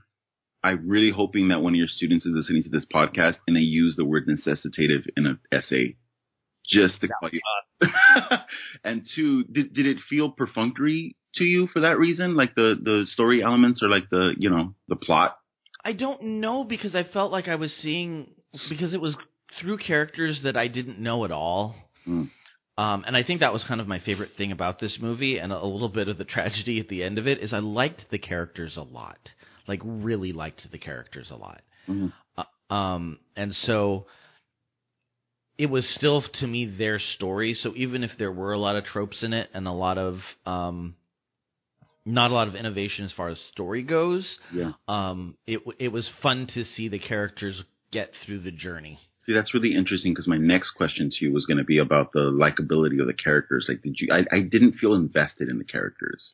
I'm really hoping that one of your students is listening to this podcast and they use the word necessitative in an essay just to call you. and two, did did it feel perfunctory to you for that reason, like the the story elements or like the you know the plot? I don't know because I felt like I was seeing because it was through characters that I didn't know at all. Mm. Um, and I think that was kind of my favorite thing about this movie, and a, little bit of the tragedy at the end of it is I liked the characters a lot, like really liked the characters a lot. Mm-hmm. Uh, um, and so it was still to me their story. So even if there were a lot of tropes in it and a lot of um, not a lot of innovation as far as story goes, yeah, um, it it was fun to see the characters get through the journey. See, that's really interesting because my next question to you was going to be about the likability of the characters. Like, did you? I, I didn't feel invested in the characters.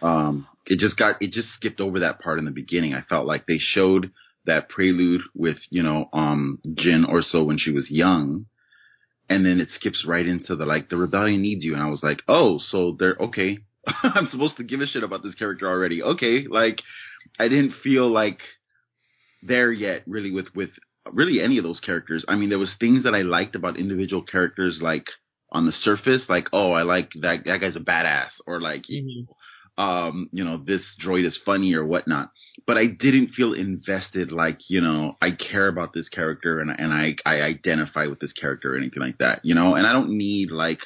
Um, it just got it just skipped over that part in the beginning. I felt like they showed that prelude with you know um Jyn Erso when she was young, and then it skips right into the like the rebellion needs you, and I was like, oh, so they're okay. I'm supposed to give a shit about this character already. Okay, like I didn't feel like there yet really with with really any of those characters. I mean, there was things that I liked about individual characters, like on the surface, like oh, I like that that guy's a badass, or like mm-hmm. um, you know, this droid is funny or whatnot. But I didn't feel invested, like you know, I care about this character and and I I identify with this character or anything like that, you know. And I don't need like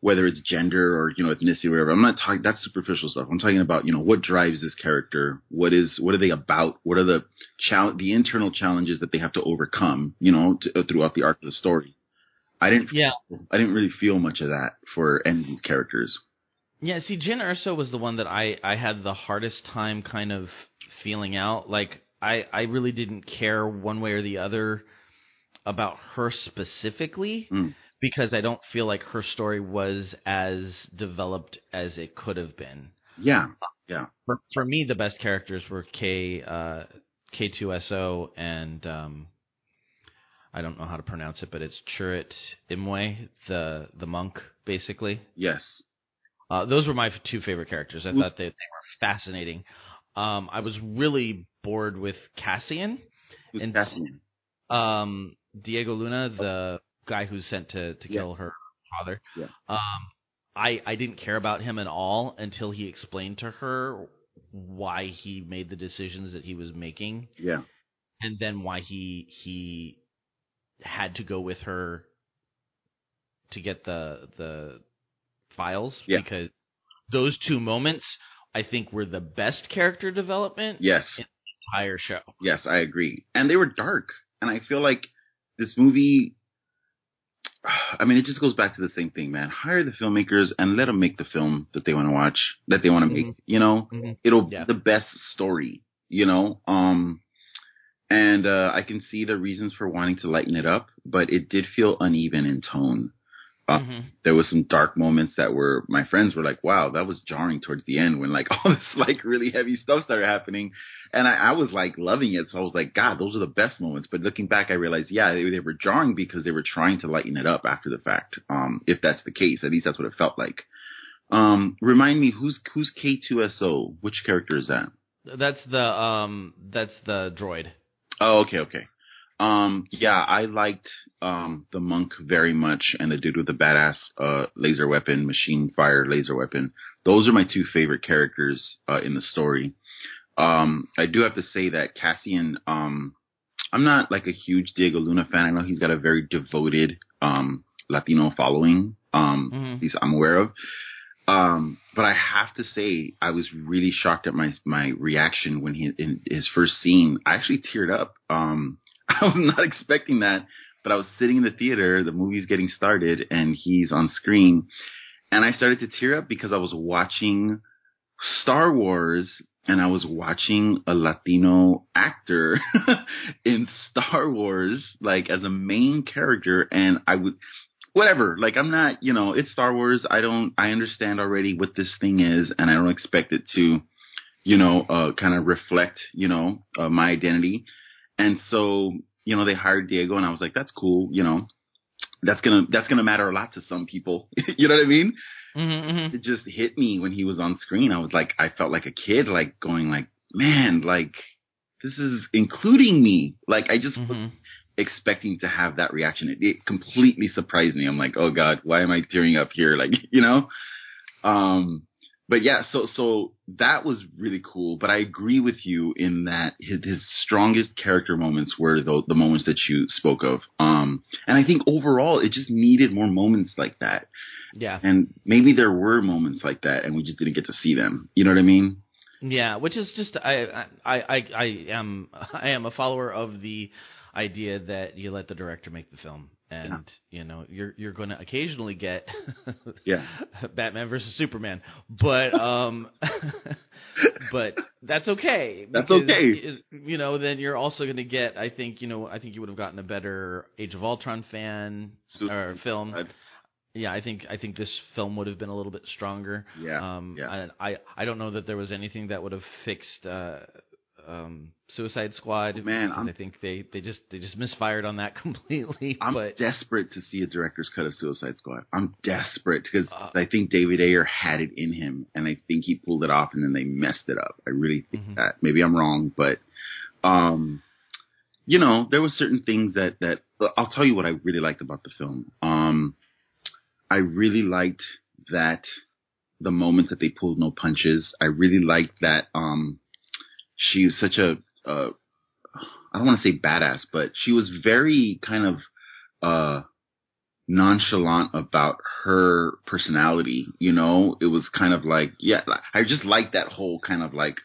whether it's gender or you know ethnicity or whatever. I'm not talking that's superficial stuff. I'm talking about you know what drives this character. What is what are they about? What are the chal- the internal challenges that they have to overcome? You know, to, uh, throughout the arc of the story. I didn't. Yeah. I didn't really feel much of that for any of these characters. Yeah, see, Jyn Erso was the one that I I had the hardest time kind of feeling out. Like I I really didn't care one way or the other about her specifically Mm. because I don't feel like her story was as developed as it could have been. Yeah. For, for me, the best characters were K uh, K2SO and um, I don't know how to pronounce it, but it's Chirrut Imwe, the the monk, basically. Yes. Uh, those were my two favorite characters. I thought they, they were fascinating. Um, I was really bored with Cassian, Who's And- Cassian? um, Diego Luna, the guy who's sent to, to Yeah. kill her father. Yeah. Um, I I didn't care about him at all until he explained to her why he made the decisions that he was making, Yeah. and then why he he had to go with her to get the the files Yeah. because those two moments I think were the best character development Yes. entire show. Yes, I agree. And they were dark. And I feel like this movie I mean, it just goes back to the same thing, man. Hire the filmmakers and let them make the film that they want to watch, that they want to make. You know, Mhm. it'll Yeah. be the best story. You know, um, and uh, I can see the reasons for wanting to lighten it up, but it did feel uneven in tone. Uh, Mhm. There was some dark moments that were my friends were like, "Wow, that was jarring towards the end when like all this like really heavy stuff started happening," and I, I was like loving it. So I was like, "God, those are the best moments." But looking back, I realized, yeah, they, they were jarring because they were trying to lighten it up after the fact. Um, if that's the case, at least that's what it felt like. Um, remind me, who's who's K2SO? Which character is that? That's the um that's the droid. Oh, okay, okay. Um, yeah, I liked um the monk very much, and the dude with the badass uh laser weapon, machine fire laser weapon. Those are my two favorite characters uh, in the story. Um, I do have to say that Cassian. Um, I'm not like a huge Diego Luna fan. I know he's got a very devoted um Latino following. Um, Mhm. at least I'm aware of. Um, but I have to say, I was really shocked at my my reaction when he in his first scene. I actually teared up. Um, I was not expecting that, but I was sitting in the theater, the movie's getting started, and he's on screen, and I started to tear up because I was watching Star Wars and I was watching a Latino actor in Star Wars, like as a main character, and I would whatever. Like I'm not, you know, it's Star Wars. I don't, I understand already what this thing is, and I don't expect it to, you know, uh, kind of reflect, you know, uh, my identity. And so, you know, they hired Diego, and I was like, that's cool, you know, that's gonna that's gonna matter a lot to some people. you know what I mean? Mm-hmm, It just hit me when he was on screen. I was like, I felt like a kid, like going like, man, like this is including me. Like I just was expecting to have that reaction. It, it completely surprised me. I'm like, oh god, why am I tearing up here? Like, you know. Um, but yeah, so so that was really cool. But I agree with you in that his, his strongest character moments were the the moments that you spoke of. Um, and I think overall, it just needed more moments like that. Yeah. And maybe there were moments like that, and we just didn't get to see them. You know what I mean? Yeah, which is just I I I I am I am a follower of the idea that you let the director make the film, and you know you're you're going to occasionally get Yeah. Batman versus Superman, but um, but that's okay. That's okay. You know, then you're also going to get. I think you know. I think you would have gotten a better Age of Ultron fan or film. I'd- Yeah, I think I think this film would have been a little bit stronger. Yeah, Um, yeah. and I I don't know that there was anything that would have fixed uh, um, Suicide Squad. Oh, man, I'm- think they, they just they just misfired on that completely. I'm but desperate to see a director's cut of Suicide Squad. I'm desperate because Uh, I think David Ayer had it in him, and I think he pulled it off, and then they messed it up. I really think Mhm. that. Maybe I'm wrong, but um, you know, there were certain things that that I'll tell you what I really liked about the film. Um, I really liked that the moments that they pulled no punches. I really liked that. Um, she was such a, uh, I don't want to say badass, but she was very kind of, uh, nonchalant about her personality. You know, it was kind of like, yeah, I just like that whole kind of like,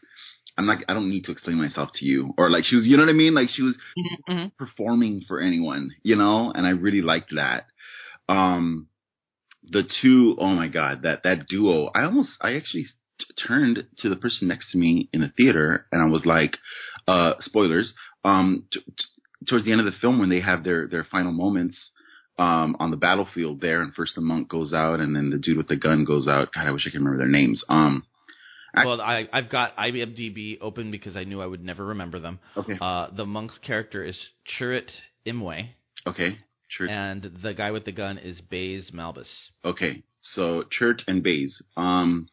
I'm not, I don't need to explain myself to you. Or like she was, you know what I mean? Like she was Mm-hmm. performing for anyone, you know, and I really liked that. Um, the two, oh my God, that, that duo, I almost, I actually turned to the person next to me in the theater and I was like, uh, spoilers, um, t- t- towards the end of the film when they have their, their final moments, um, on the battlefield there and first the monk goes out and then the dude with the gun goes out. God, I wish I could remember their names. Um, I- Well, I, I've got IMDb open because I knew I would never remember them. okay. Uh, the monk's character is Chirrut Imwe, Okay. And the guy with the gun is Baze Malbus. Okay, so Church and Baze. Um,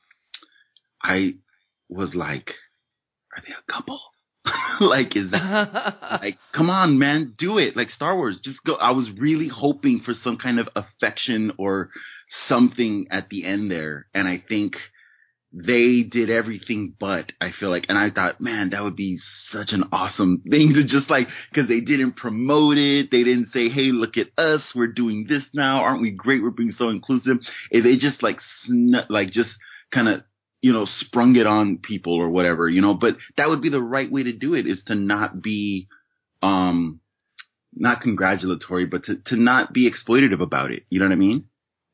I was like, are they a couple? like, is that like, come on, man, do it. Like Star Wars, just go. I was really hoping for some kind of affection or something at the end there, and I think they did everything but I feel like, and I thought, man, that would be such an awesome thing to just like, cause they didn't promote it. They didn't say, Hey, look at us. We're doing this now. Aren't we great? We're being so inclusive. If they just like, sn- like just kind of, you know, sprung it on people or whatever, you know, but that would be the right way to do it is to not be, um, not congratulatory, but to, to not be exploitative about it. You know what I mean?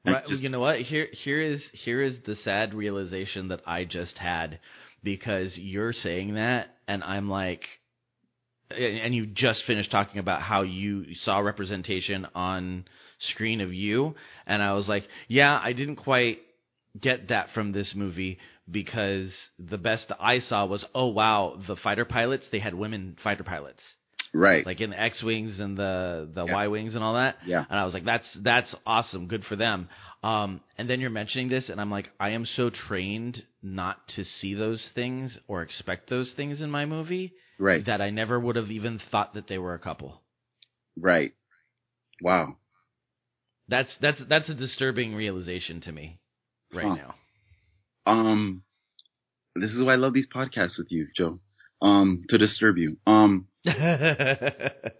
Right, just- you know what? Here, here is here is the sad realization that I just had because you're saying that, and I'm like, and you just finished talking about how you saw representation on screen of you, and I was like, yeah, I didn't quite get that from this movie because the best I saw was, oh wow, the fighter pilots they had women fighter pilots right. like in the X wings and the the Yeah. Y wings and all that. Yeah. And I was like, that's that's awesome, good for them. Um, and then you're mentioning this, and I'm like, I am so trained not to see those things or expect those things in my movie right. that I never would have even thought that they were a couple. Right. Wow. That's that's that's a disturbing realization to me right Huh. now. Um, this is why I love these podcasts with you, Joe. Um, to disturb you. Um,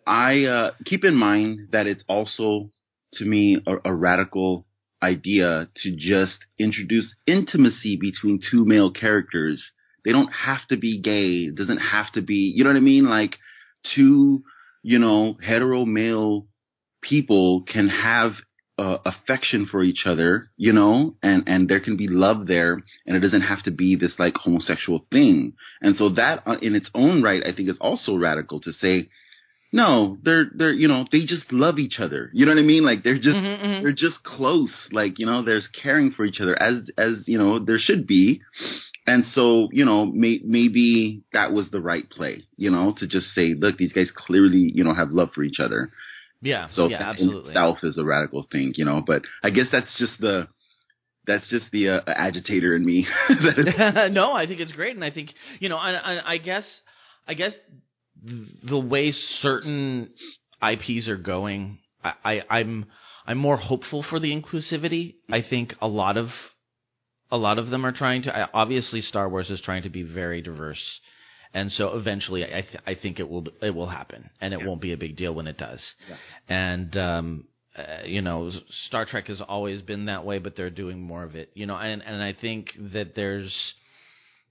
I uh, keep in mind that it's also to me a, a radical idea to just introduce intimacy between two male characters. They don't have to be gay. It doesn't have to be, you know what I mean? Like two, you know, hetero male people can have uh, affection for each other, you know, and, and there can be love there and it doesn't have to be this like homosexual thing. And so that uh, in its own right, I think is also radical to say, no, they're, they're, you know, they just love each other. You know what I mean? Like they're just, Mhm, mhm. they're just close. Like, you know, there's caring for each other as, as, you know, there should be. And so, you know, may, maybe that was the right play, you know, to just say, look, these guys clearly, you know, have love for each other. Yeah, So yeah, that absolutely. in itself is a radical thing, you know. But I guess that's just the that's just the uh, agitator in me. No, I think it's great, and I think you know, I, I, I guess, I guess the way certain IPs are going, I, I, I'm, I'm more hopeful for the inclusivity. I think a lot of, a lot of them are trying to. Obviously, Star Wars is trying to be very diverse, and so eventually, I, th- I think it will, it will happen, and it Yeah. won't be a big deal when it does. Yeah. And um, uh, you know, Star Trek has always been that way, but they're doing more of it. You know, and and I think that there's,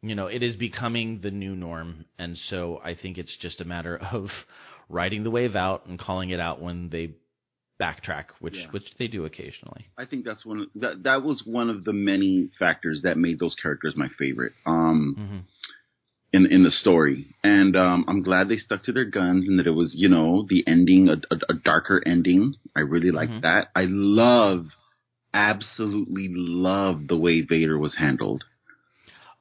you know, it is becoming the new norm, and so I think it's just a matter of riding the wave out and calling it out when they backtrack, which Yeah. which they do occasionally. I think that's one of, that that was one of the many factors that made those characters my favorite. Um, hmm in in the story, and um, I'm glad they stuck to their guns and that it was you know the ending a, a, a darker ending. I really like Mhm. that. I love, absolutely love the way Vader was handled.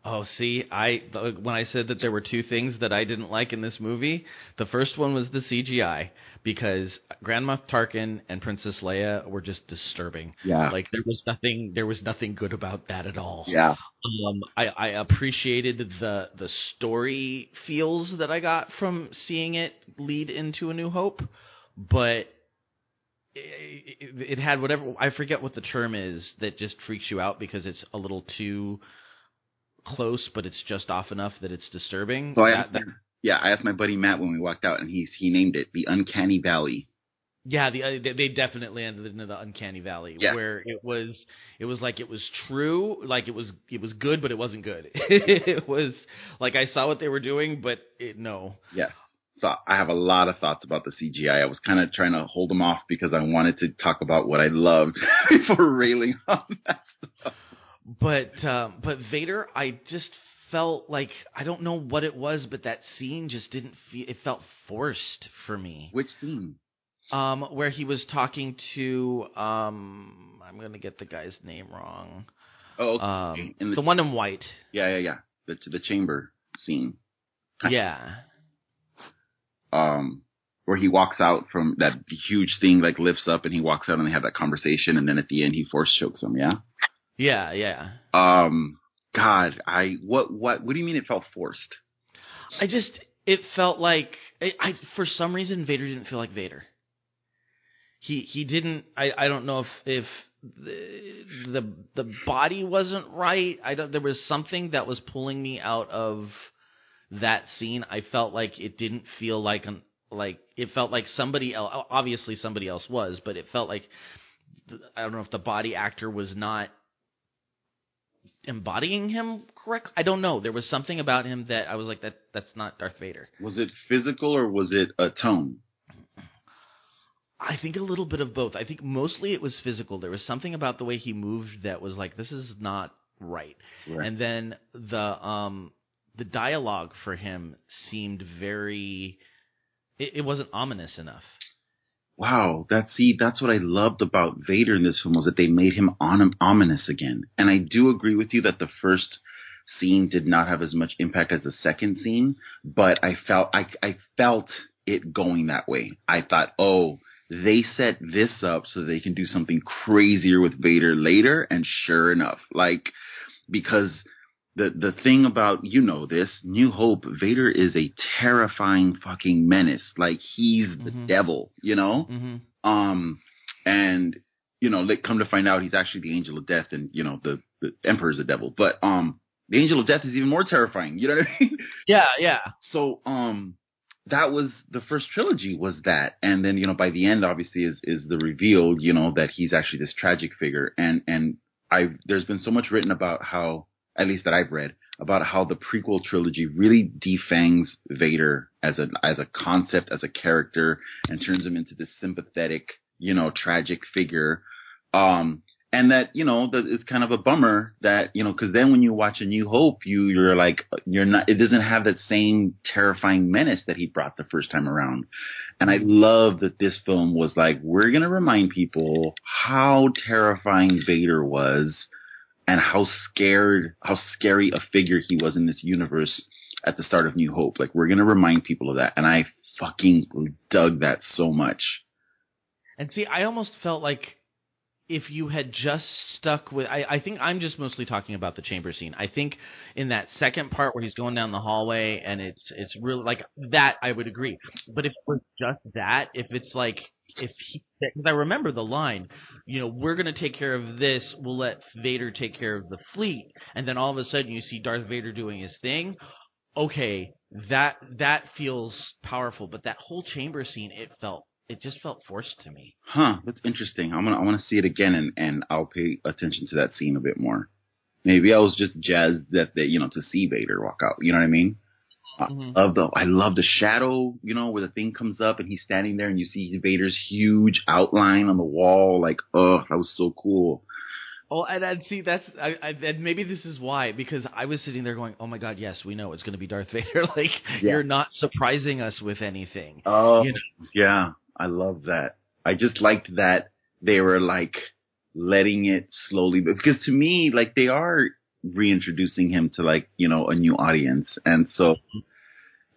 Oh, see, I when I said that there were two things that I didn't like in this movie, the first one was the CGI because Grand Moff Tarkin and Princess Leia were just disturbing. Yeah, Like there was nothing, there was nothing good about that at all. yeah, Um, I, I appreciated the the story feels that I got from seeing it lead into A New Hope, but it, it, it had whatever I forget what the term is that just freaks you out because it's a little too close, but it's just off enough that it's disturbing. So I That- that- yeah, I asked my buddy Matt when we walked out, and he's he named it the Uncanny Valley. Yeah, the, uh, they- they definitely ended into the uncanny valley Yeah. where it was it was like it was true, like it was it was good, but it wasn't good. it was like I saw what they were doing, but it, no. Yes. So I have a lot of thoughts about the CGI. I was kind of trying to hold them off because I wanted to talk about what I loved before railing on that stuff. But um, but Vader, I just felt like I don't know what it was, but that scene just didn't feel. It felt forced for me. Which scene? Um, where he was talking to um, I'm gonna get the guy's name wrong. Oh, okay. Um, In the- the one in white. yeah, yeah, yeah. The the chamber scene. Yeah. um where he walks out from that huge thing like lifts up and he walks out and they have that conversation and then at the end he force chokes him yeah Yeah, yeah. um god i what what what do you mean it felt forced I just it felt like I, I for some reason Vader didn't feel like Vader. He he didn't. I I don't know if if the the, the body wasn't right. I don't. There was something that was pulling me out of that scene. I felt like it didn't feel like an like it felt like somebody else. Obviously somebody else was, but it felt like I don't know if the body actor was not embodying him correct. I don't know. There was something about him that I was like that that's not Darth Vader. was it physical or was it a tone I think a little bit of both. I think mostly it was physical. There was something about the way he moved that was like this is not right. Right. And then the um the dialogue for him seemed very it, it wasn't ominous enough. Wow that see that's what i loved about vader in this film was that they made him on ominous again. And i do agree with you that the first scene did not have as much impact as the second scene but i felt i i felt it going that way. I thought oh they set this up so they can do something crazier with Vader later, and sure enough, like because the the thing about you know this New Hope, Vader is a terrifying fucking menace. Like he's the Mhm. devil, you know. hmm Um, and you know, like come to find out, he's actually the angel of death, and you know the the Emperor's the devil. But um, the angel of death is even more terrifying. You know what I mean? Yeah, yeah. so um that was the first trilogy was that and then you know by the end obviously is is the reveal you know that he's actually this tragic figure and and i there's been so much written about how at least that i've read about how the prequel trilogy really defangs vader as a as a concept as a character and turns him into this sympathetic you know tragic figure. Um and that you know that it's kind of a bummer that you know because then when you watch a new hope you you're like you're not it doesn't have that same terrifying menace that he brought the first time around. And i love that this film was like we're going to remind people how terrifying vader was and how scared how scary a figure he was in this universe at the start of new hope. Like we're to remind people of that and i fucking dug that so much. And see, I almost felt like if you had just stuck with, I, I think I'm just mostly talking about the chamber scene. I think in that second part where he's going down the hallway and it's it's really like that, I would agree. But if it was just that, if it's like if he, because I remember the line, you know, we're gonna take care of this, we'll let Vader take care of the fleet, and then all of a sudden you see Darth Vader doing his thing. Okay, that that feels powerful, but that whole chamber scene, it felt it just felt forced to me. Huh, that's interesting. I'm gonna I want to see it again and and I'll pay attention to that scene a bit more. Maybe I was just jazzed that they, you know, to see Vader walk out. You know what I mean? Uh. Of the, I love the shadow. You know, where the thing comes up and he's standing there and you see Vader's huge outline on the wall. Like, oh, that was so cool. Oh, and, and see, that's I, I, and maybe this is why because I was sitting there going, "Oh my God, yes, we know it's going to be Darth Vader." like Yeah. you're not surprising us with anything. Oh, You yeah, I love that. I just liked that they were like letting it slowly, because to me, like they are reintroducing him to like you know a new audience, and so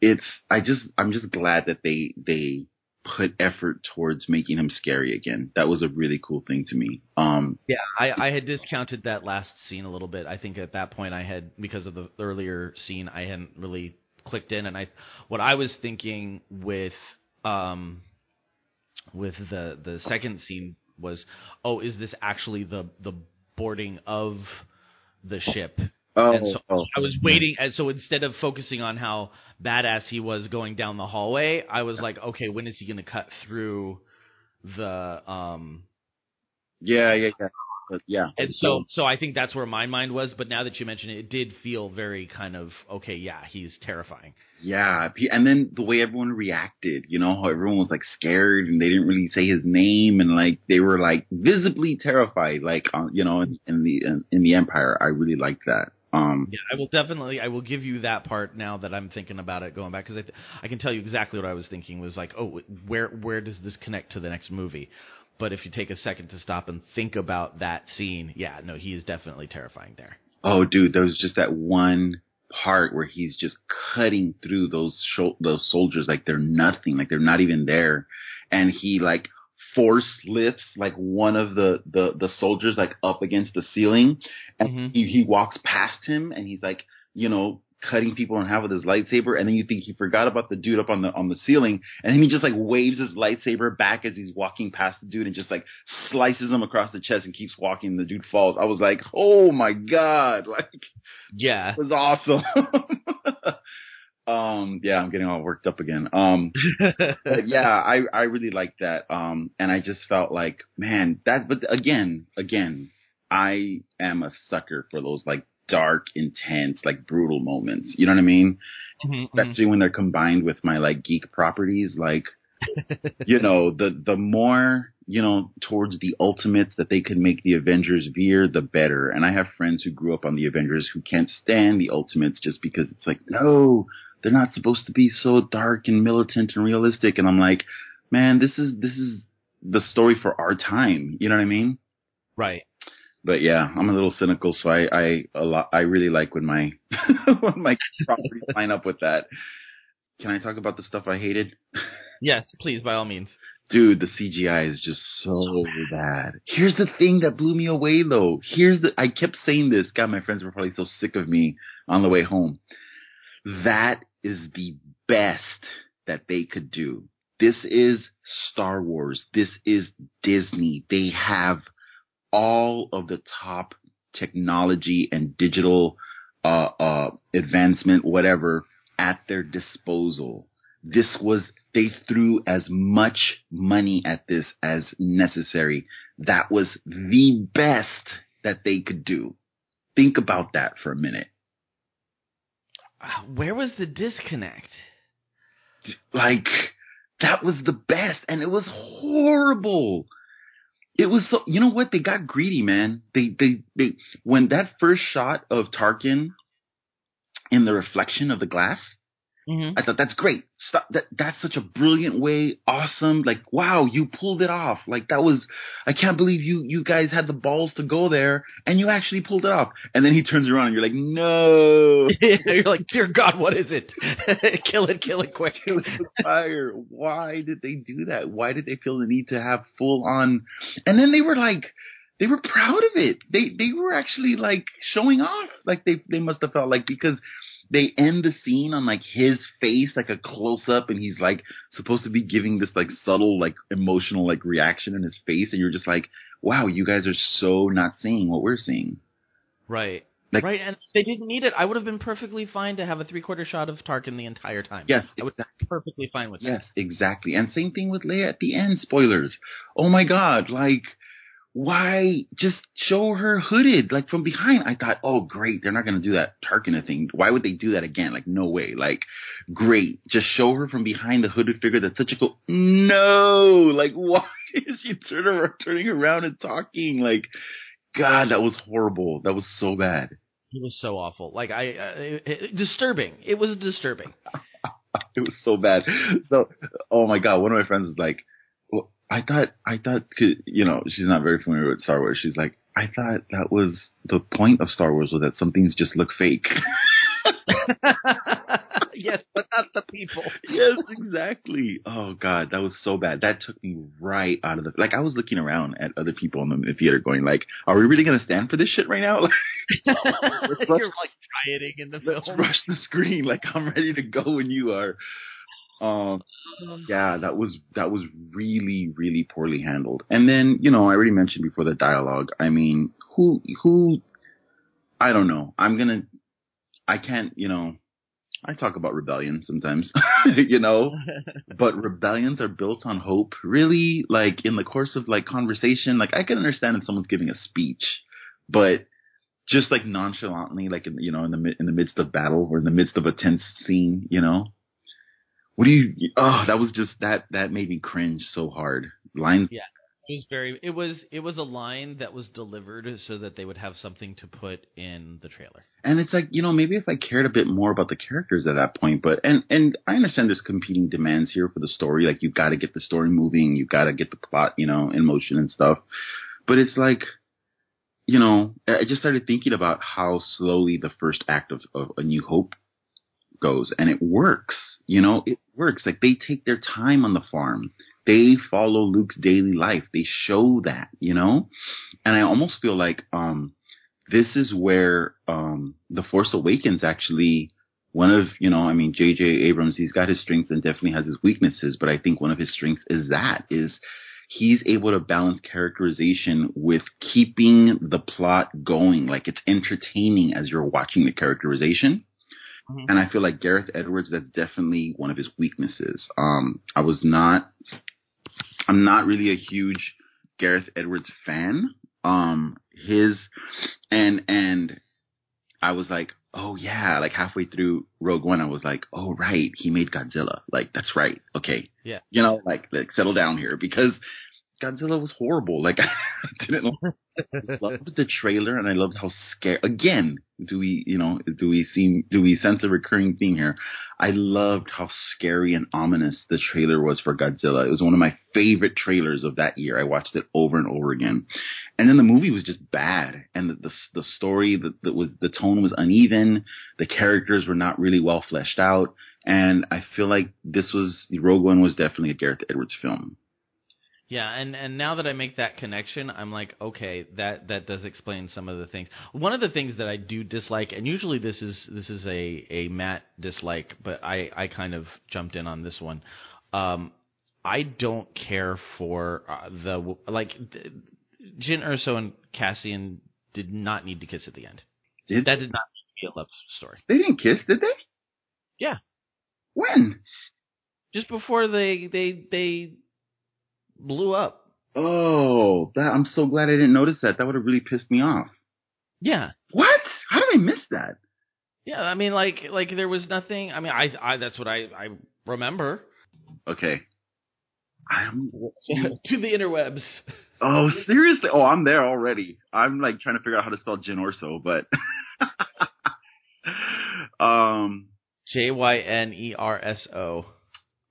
it's I just I'm just glad that they they put effort towards making him scary again. That was a really cool thing to me. Um, Yeah, I, I had discounted that last scene a little bit. I think at that point I had because of the earlier scene I hadn't really clicked in, and I what I was thinking with um with the the second scene was, oh, is this actually the the boarding of the ship? Oh, And so oh, I was waiting, and so instead of focusing on how badass he was going down the hallway, I was like, okay, when is he going to cut through the um? Yeah, yeah, yeah. But yeah. And so, so I think that's where my mind was. But now that you mention it, it did feel very kind of okay. Yeah, he's terrifying. Yeah, and then the way everyone reacted, you know, how everyone was like scared and they didn't really say his name and like they were like visibly terrified, like uh, you know, in, in the in, in the Empire. I really liked that. Um, Yeah, I will definitely. I will give you that part now that I'm thinking about it going back because I, th- I can tell you exactly what I was thinking was like, oh, where where does this connect to the next movie? But if you take a second to stop and think about that scene, yeah, no, he is definitely terrifying there. oh, dude, there was just that one part where he's just cutting through those sho- those soldiers like they're nothing, like they're not even there, and he like force lifts like one of the the the soldiers like up against the ceiling, and Mhm. he he walks past him and he's like you know cutting people in half with his lightsaber and then you think he forgot about the dude up on the on the ceiling and then he just like waves his lightsaber back as he's walking past the dude and just like slices him across the chest and keeps walking and the dude falls i was like oh my god like Yeah, it was awesome um yeah i'm getting all worked up again um yeah, I I really liked that. Um, and I just felt like, man, that. But again, again, I am a sucker for those like dark, intense, like brutal moments. You know what I mean? Mhm, mhm. Especially when they're combined with my like geek properties. Like, you know, the the more you know towards the ultimates that they could make the Avengers veer, the better. And I have friends who grew up on the Avengers who can't stand the ultimates just because it's like, no, they're not supposed to be so dark and militant and realistic. And I'm like, man, this is this is the story for our time. You know what I mean? right. But yeah, I'm a little cynical, so I I a lot I really like when my when my properties line up with that. Can I talk about the stuff I hated? Yes, please, by all means. Dude, the CGI is just so bad. Here's the thing that blew me away though. Here's the I kept saying this. God, my friends were probably so sick of me on the way home. That is the best that they could do. This is Star Wars. This is Disney. They have all of the top technology and digital uh, uh, advancement, whatever, at their disposal. This was they threw as much money at this as necessary. That was the best that they could do. Think about that for a minute. Uh, Where was the disconnect? Like that was the best, and it was horrible. It was so. You know what? They got greedy, man. They they they when that first shot of Tarkin in the reflection of the glass. Mm-hmm. I thought that's great. Stop, that that's such a brilliant way. Awesome. Like wow, you pulled it off. Like that was. I can't believe you you guys had the balls to go there and you actually pulled it off. And then he turns around and you're like, no. You're like, dear God, what is it? kill it, kill it quick. It fire. Why did they do that? Why did they feel the need to have full on? And then they were like, they were proud of it. They they were actually like showing off. Like they they must have felt like because they end the scene on like his face, like a close up, and he's like supposed to be giving this like subtle like emotional like reaction in his face, and you're just like, wow, you guys are so not seeing what we're seeing. Right. Like- right, and they didn't need it. I would have been perfectly fine to have a three quarter shot of Tarkin the entire time. Yes, I would be perfectly fine with that. Yes, exactly. And same thing with Leia at the end. Spoilers. Oh my god, like, why just show her hooded, like from behind? I thought, oh great, they're not gonna do that Tarkin thing. Why would they do that again? Like, no way. Like, great. Just show her from behind the hooded figure. That's such a cool. No, like, why is she turn around, turning around and talking? Like, God, that was horrible. That was so bad. It was so awful. Like I, uh, it, it- disturbing. It was disturbing. it was so bad. So, oh my god, one of my friends was like, I thought, I thought, you know, she's not very familiar with Star Wars. She's like, I thought that was the point of Star Wars was that some things just look fake. yes, but not the people. yes, exactly. Oh god, that was so bad. That took me right out of the, like I was looking around at other people in the theater going like, are we really going to stand for this shit right now? You're like rioting in the Let's rush the screen. Like I'm ready to go when you are. Um, yeah, that was that was really really poorly handled. And then you know I already mentioned before the dialogue. I mean, who who I don't know. I'm gonna I can't you know I talk about rebellion sometimes, you know, but rebellions are built on hope. Really, like in the course of like conversation, like I can understand if someone's giving a speech, but just like nonchalantly, like in you know in the in the midst of battle or in the midst of a tense scene, you know. What do you? Oh, that was just that that made me cringe so hard. Lines. Yeah. It was very. It was. It was a line that was delivered so that they would have something to put in the trailer. And it's like you know maybe if I cared a bit more about the characters at that point, but and and I understand there's competing demands here for the story. Like you've got to get the story moving, you've got to get the plot you know in motion and stuff. But it's like you know I just started thinking about how slowly the first act of, of A New Hope goes, and it works. You know it works. Like they take their time on the farm they follow Luke's daily life. They show that, you know? And I almost feel like, um, this is where, um, The Force Awakens actually, one of, you know, I mean, J.J. Abrams, he's got his strengths and definitely has his weaknesses, but I think one of his strengths is that, is he's able to balance characterization with keeping the plot going. Like it's entertaining as you're watching the characterization. Mm-hmm. And I feel like Gareth Edwards, that's definitely one of his weaknesses. Um, I was not I'm not really a huge Gareth Edwards fan. Um, his and and I was like, oh yeah, like halfway through Rogue One, I was like, oh right, he made Godzilla. Like that's right. Okay, yeah, you know, like like settle down here because Godzilla was horrible. Like I didn't loved the trailer and I loved how scary. Again, do we you know do we seem do we sense a recurring theme here? I loved how scary and ominous the trailer was for Godzilla. It was one of my favorite trailers of that year. I watched it over and over again, and then the movie was just bad, and the the, the story the, the was the tone was uneven. The characters were not really well fleshed out, and I feel like this was Rogue One was definitely a Gareth Edwards film. Yeah, and and now that I make that connection, I'm like, okay, that that does explain some of the things. One of the things that I do dislike, and usually this is this is a a Matt dislike, but I I kind of jumped in on this one. Um, I don't care for uh, the like Jyn Erso and Cassian did not need to kiss at the end. Did that did not need to be a love story? They didn't kiss, did they? Yeah. When? Just before they they they blew up. Oh, that I'm so glad I didn't notice that. That would have really pissed me off. Yeah. What? How did I miss that? Yeah, I mean, like, like there was nothing. I mean, I, I that's what I, I remember. Okay. I'm to the interwebs. Oh, seriously? Oh, I'm there already. I'm like trying to figure out how to spell Jyn Erso, but um, J Y N E R S O.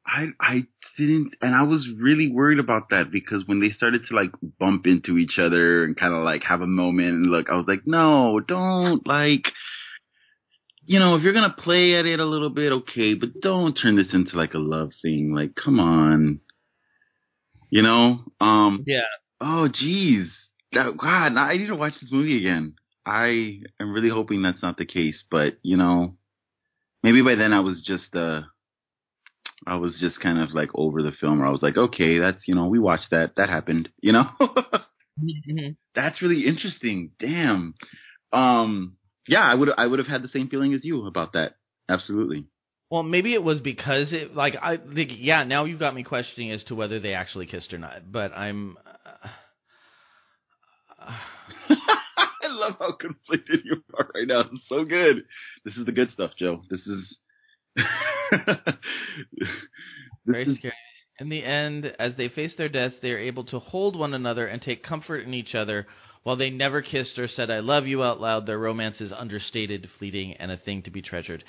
I I didn't, and I was really worried about that because when they started to like bump into each other and kind of like have a moment and look, I was like, no, don't like, you know, if you're gonna play at it a little bit, okay, but don't turn this into like a love thing. Like, come on, you know? Um, yeah. Oh, geez, that, God, I need to watch this movie again. I am really hoping that's not the case, but you know, maybe by then I was just uh I was just kind of like over the film where I was like, okay, that's, you know, we watched that. That happened, you know? mm-hmm. That's really interesting. Damn. Um, yeah, I would, I would have had the same feeling as you about that. Absolutely. Well, maybe it was because it, like, I think, yeah, now you've got me questioning as to whether they actually kissed or not, but I'm, uh, I love how conflicted you are right now. It's so good. This is the good stuff, Joe. This is Very scary. In the end, as they face their deaths, they are able to hold one another and take comfort in each other. While they never kissed or said "I love you" out loud, their romance is understated, fleeting, and a thing to be treasured.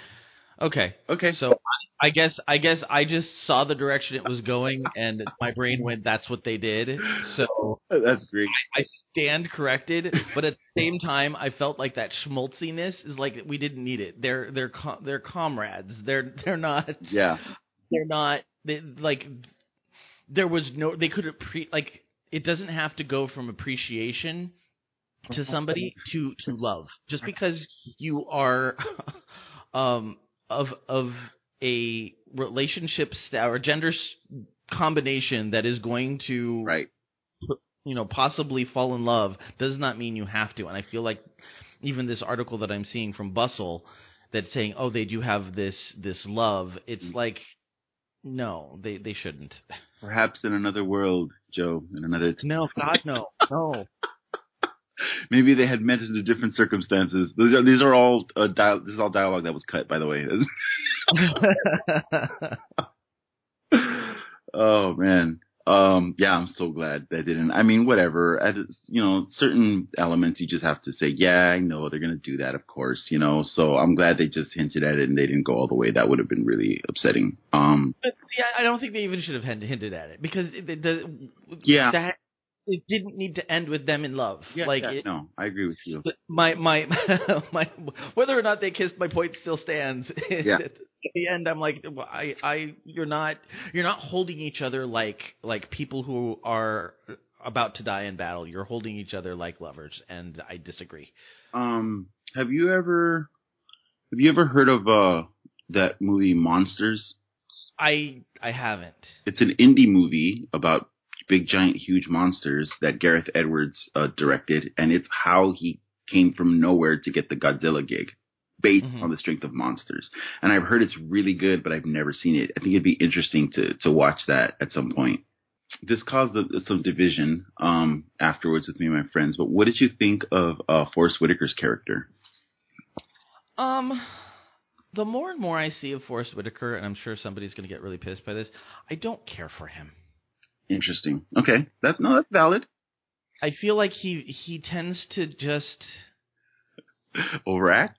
Okay. Okay. So I guess I guess I just saw the direction it was going, and my brain went, "That's what they did." So that's great. I, I stand corrected, but at the same time, I felt like that schmaltziness is like we didn't need it. They're they're com- they're comrades. They're they're not. Yeah. They're not. They, like there was no. They could pre like it doesn't have to go from appreciation to somebody to to love just because you are um of of a relationship st- or gender s- combination that is going to Right. you know possibly fall in love does not mean you have to and i feel like even this article that i'm seeing from bustle that's saying oh they do have this this love it's Mm. like no they they shouldn't Perhaps in another world, Joe, in another. no god no no Maybe they had met under different circumstances. These are, these are all uh, dial- this is all dialogue that was cut, by the way. oh man. Um, yeah, I'm so glad that didn't. I mean, whatever. It's, you know, certain elements you just have to say, yeah, I know they're gonna do that, of course. You know, so I'm glad they just hinted at it and they didn't go all the way. That would have been really upsetting. Um, But see, I, don't think they even should have hinted at it because it, it, the, Yeah. that it didn't need to end with them in love. yeah, like yeah, it, no, I agree with you. my my my whether or not they kissed, my point still stands. Yeah. At the end, I'm like, I I you're not you're not holding each other like like people who are about to die in battle. You're holding each other like lovers, and I disagree. Um, have you ever, have you ever heard of uh that movie Monsters? I I haven't. It's an indie movie about big, giant, huge monsters that Gareth Edwards uh, directed, and it's how he came from nowhere to get the Godzilla gig, based Mhm. on the strength of monsters. And I've heard it's really good, but I've never seen it. I think it'd be interesting to to watch that at some point. This caused a, some division um, afterwards with me and my friends. But what did you think of uh, Forest Whitaker's character? Um, the more and more I see of Forest Whitaker, and I'm sure somebody's going to get really pissed by this, I don't care for him. Interesting. Okay, that's no, that's valid. I feel like he he tends to just Overact.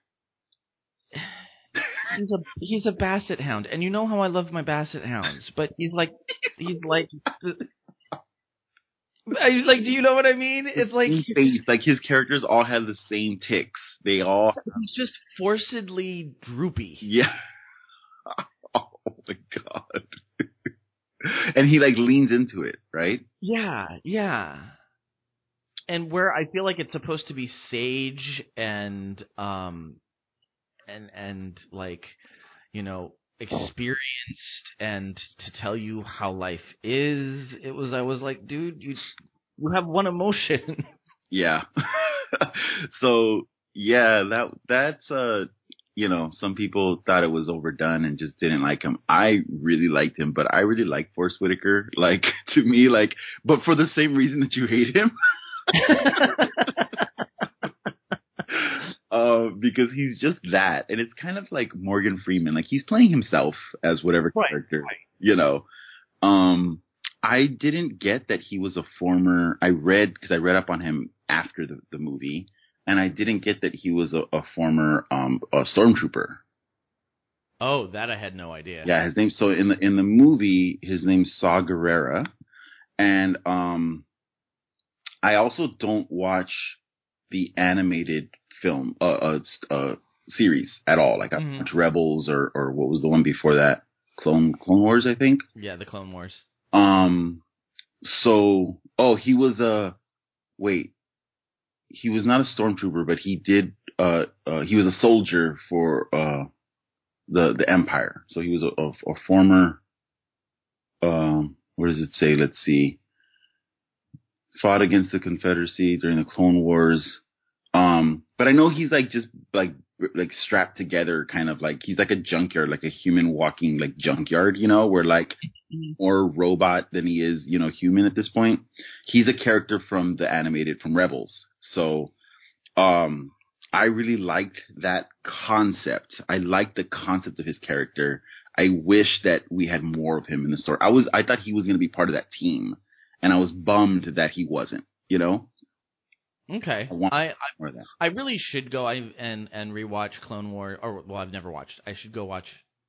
He's a he's a basset hound, and you know how I love my basset hounds, but he's like he's like. I like, do you know what I mean? It's like face, like his characters all have the same ticks. They all, he's just forcedly droopy. yeah. oh my god. and he like leans into it, right? Yeah, yeah. And where I feel like it's supposed to be sage and um and and like you know experienced and to tell you how life is it was I was like dude you you have one emotion Yeah. so yeah, that that's uh you know, some people thought it was overdone and just didn't like him. I really liked him, but I really like Forest Whitaker. Like to me, like but for the same reason that you hate him. Uh, because he's just that, and it's kind of like Morgan Freeman. Like he's playing himself as whatever Right, character, you know. Um, I didn't get that he was a former. I read because I read up on him after the, the movie, and I didn't get that he was a, a former um a stormtrooper. oh that I had no idea Yeah, his name. So in the in the movie, his name's Saw Gerrera, and um, I also don't watch the animated film uh uh, uh series at all. Like I Mhm. watch Rebels or or what was the one before that? Clone Clone Wars, I think. yeah the Clone Wars Um, so oh, he was a wait. He was not a stormtrooper, but he did. Uh, uh, he was a soldier for uh the the Empire. So he was a, a, a former. Um, where does it say? Let's see. Fought against the Confederacy during the Clone Wars. Um, but I know he's like just like like strapped together, kind of like he's like a junkyard, like a human walking like junkyard, you know, where like more robot than he is, you know, human at this point. He's a character from the animated from Rebels. So um I really liked that concept. I liked the concept of his character. I wish that we had more of him in the story. I was I thought he was gonna be part of that team. And I was bummed that he wasn't, you know? Okay I I, I More of that. I really should go I, and and rewatch Clone Wars. Or well, I've never watched. I should go watch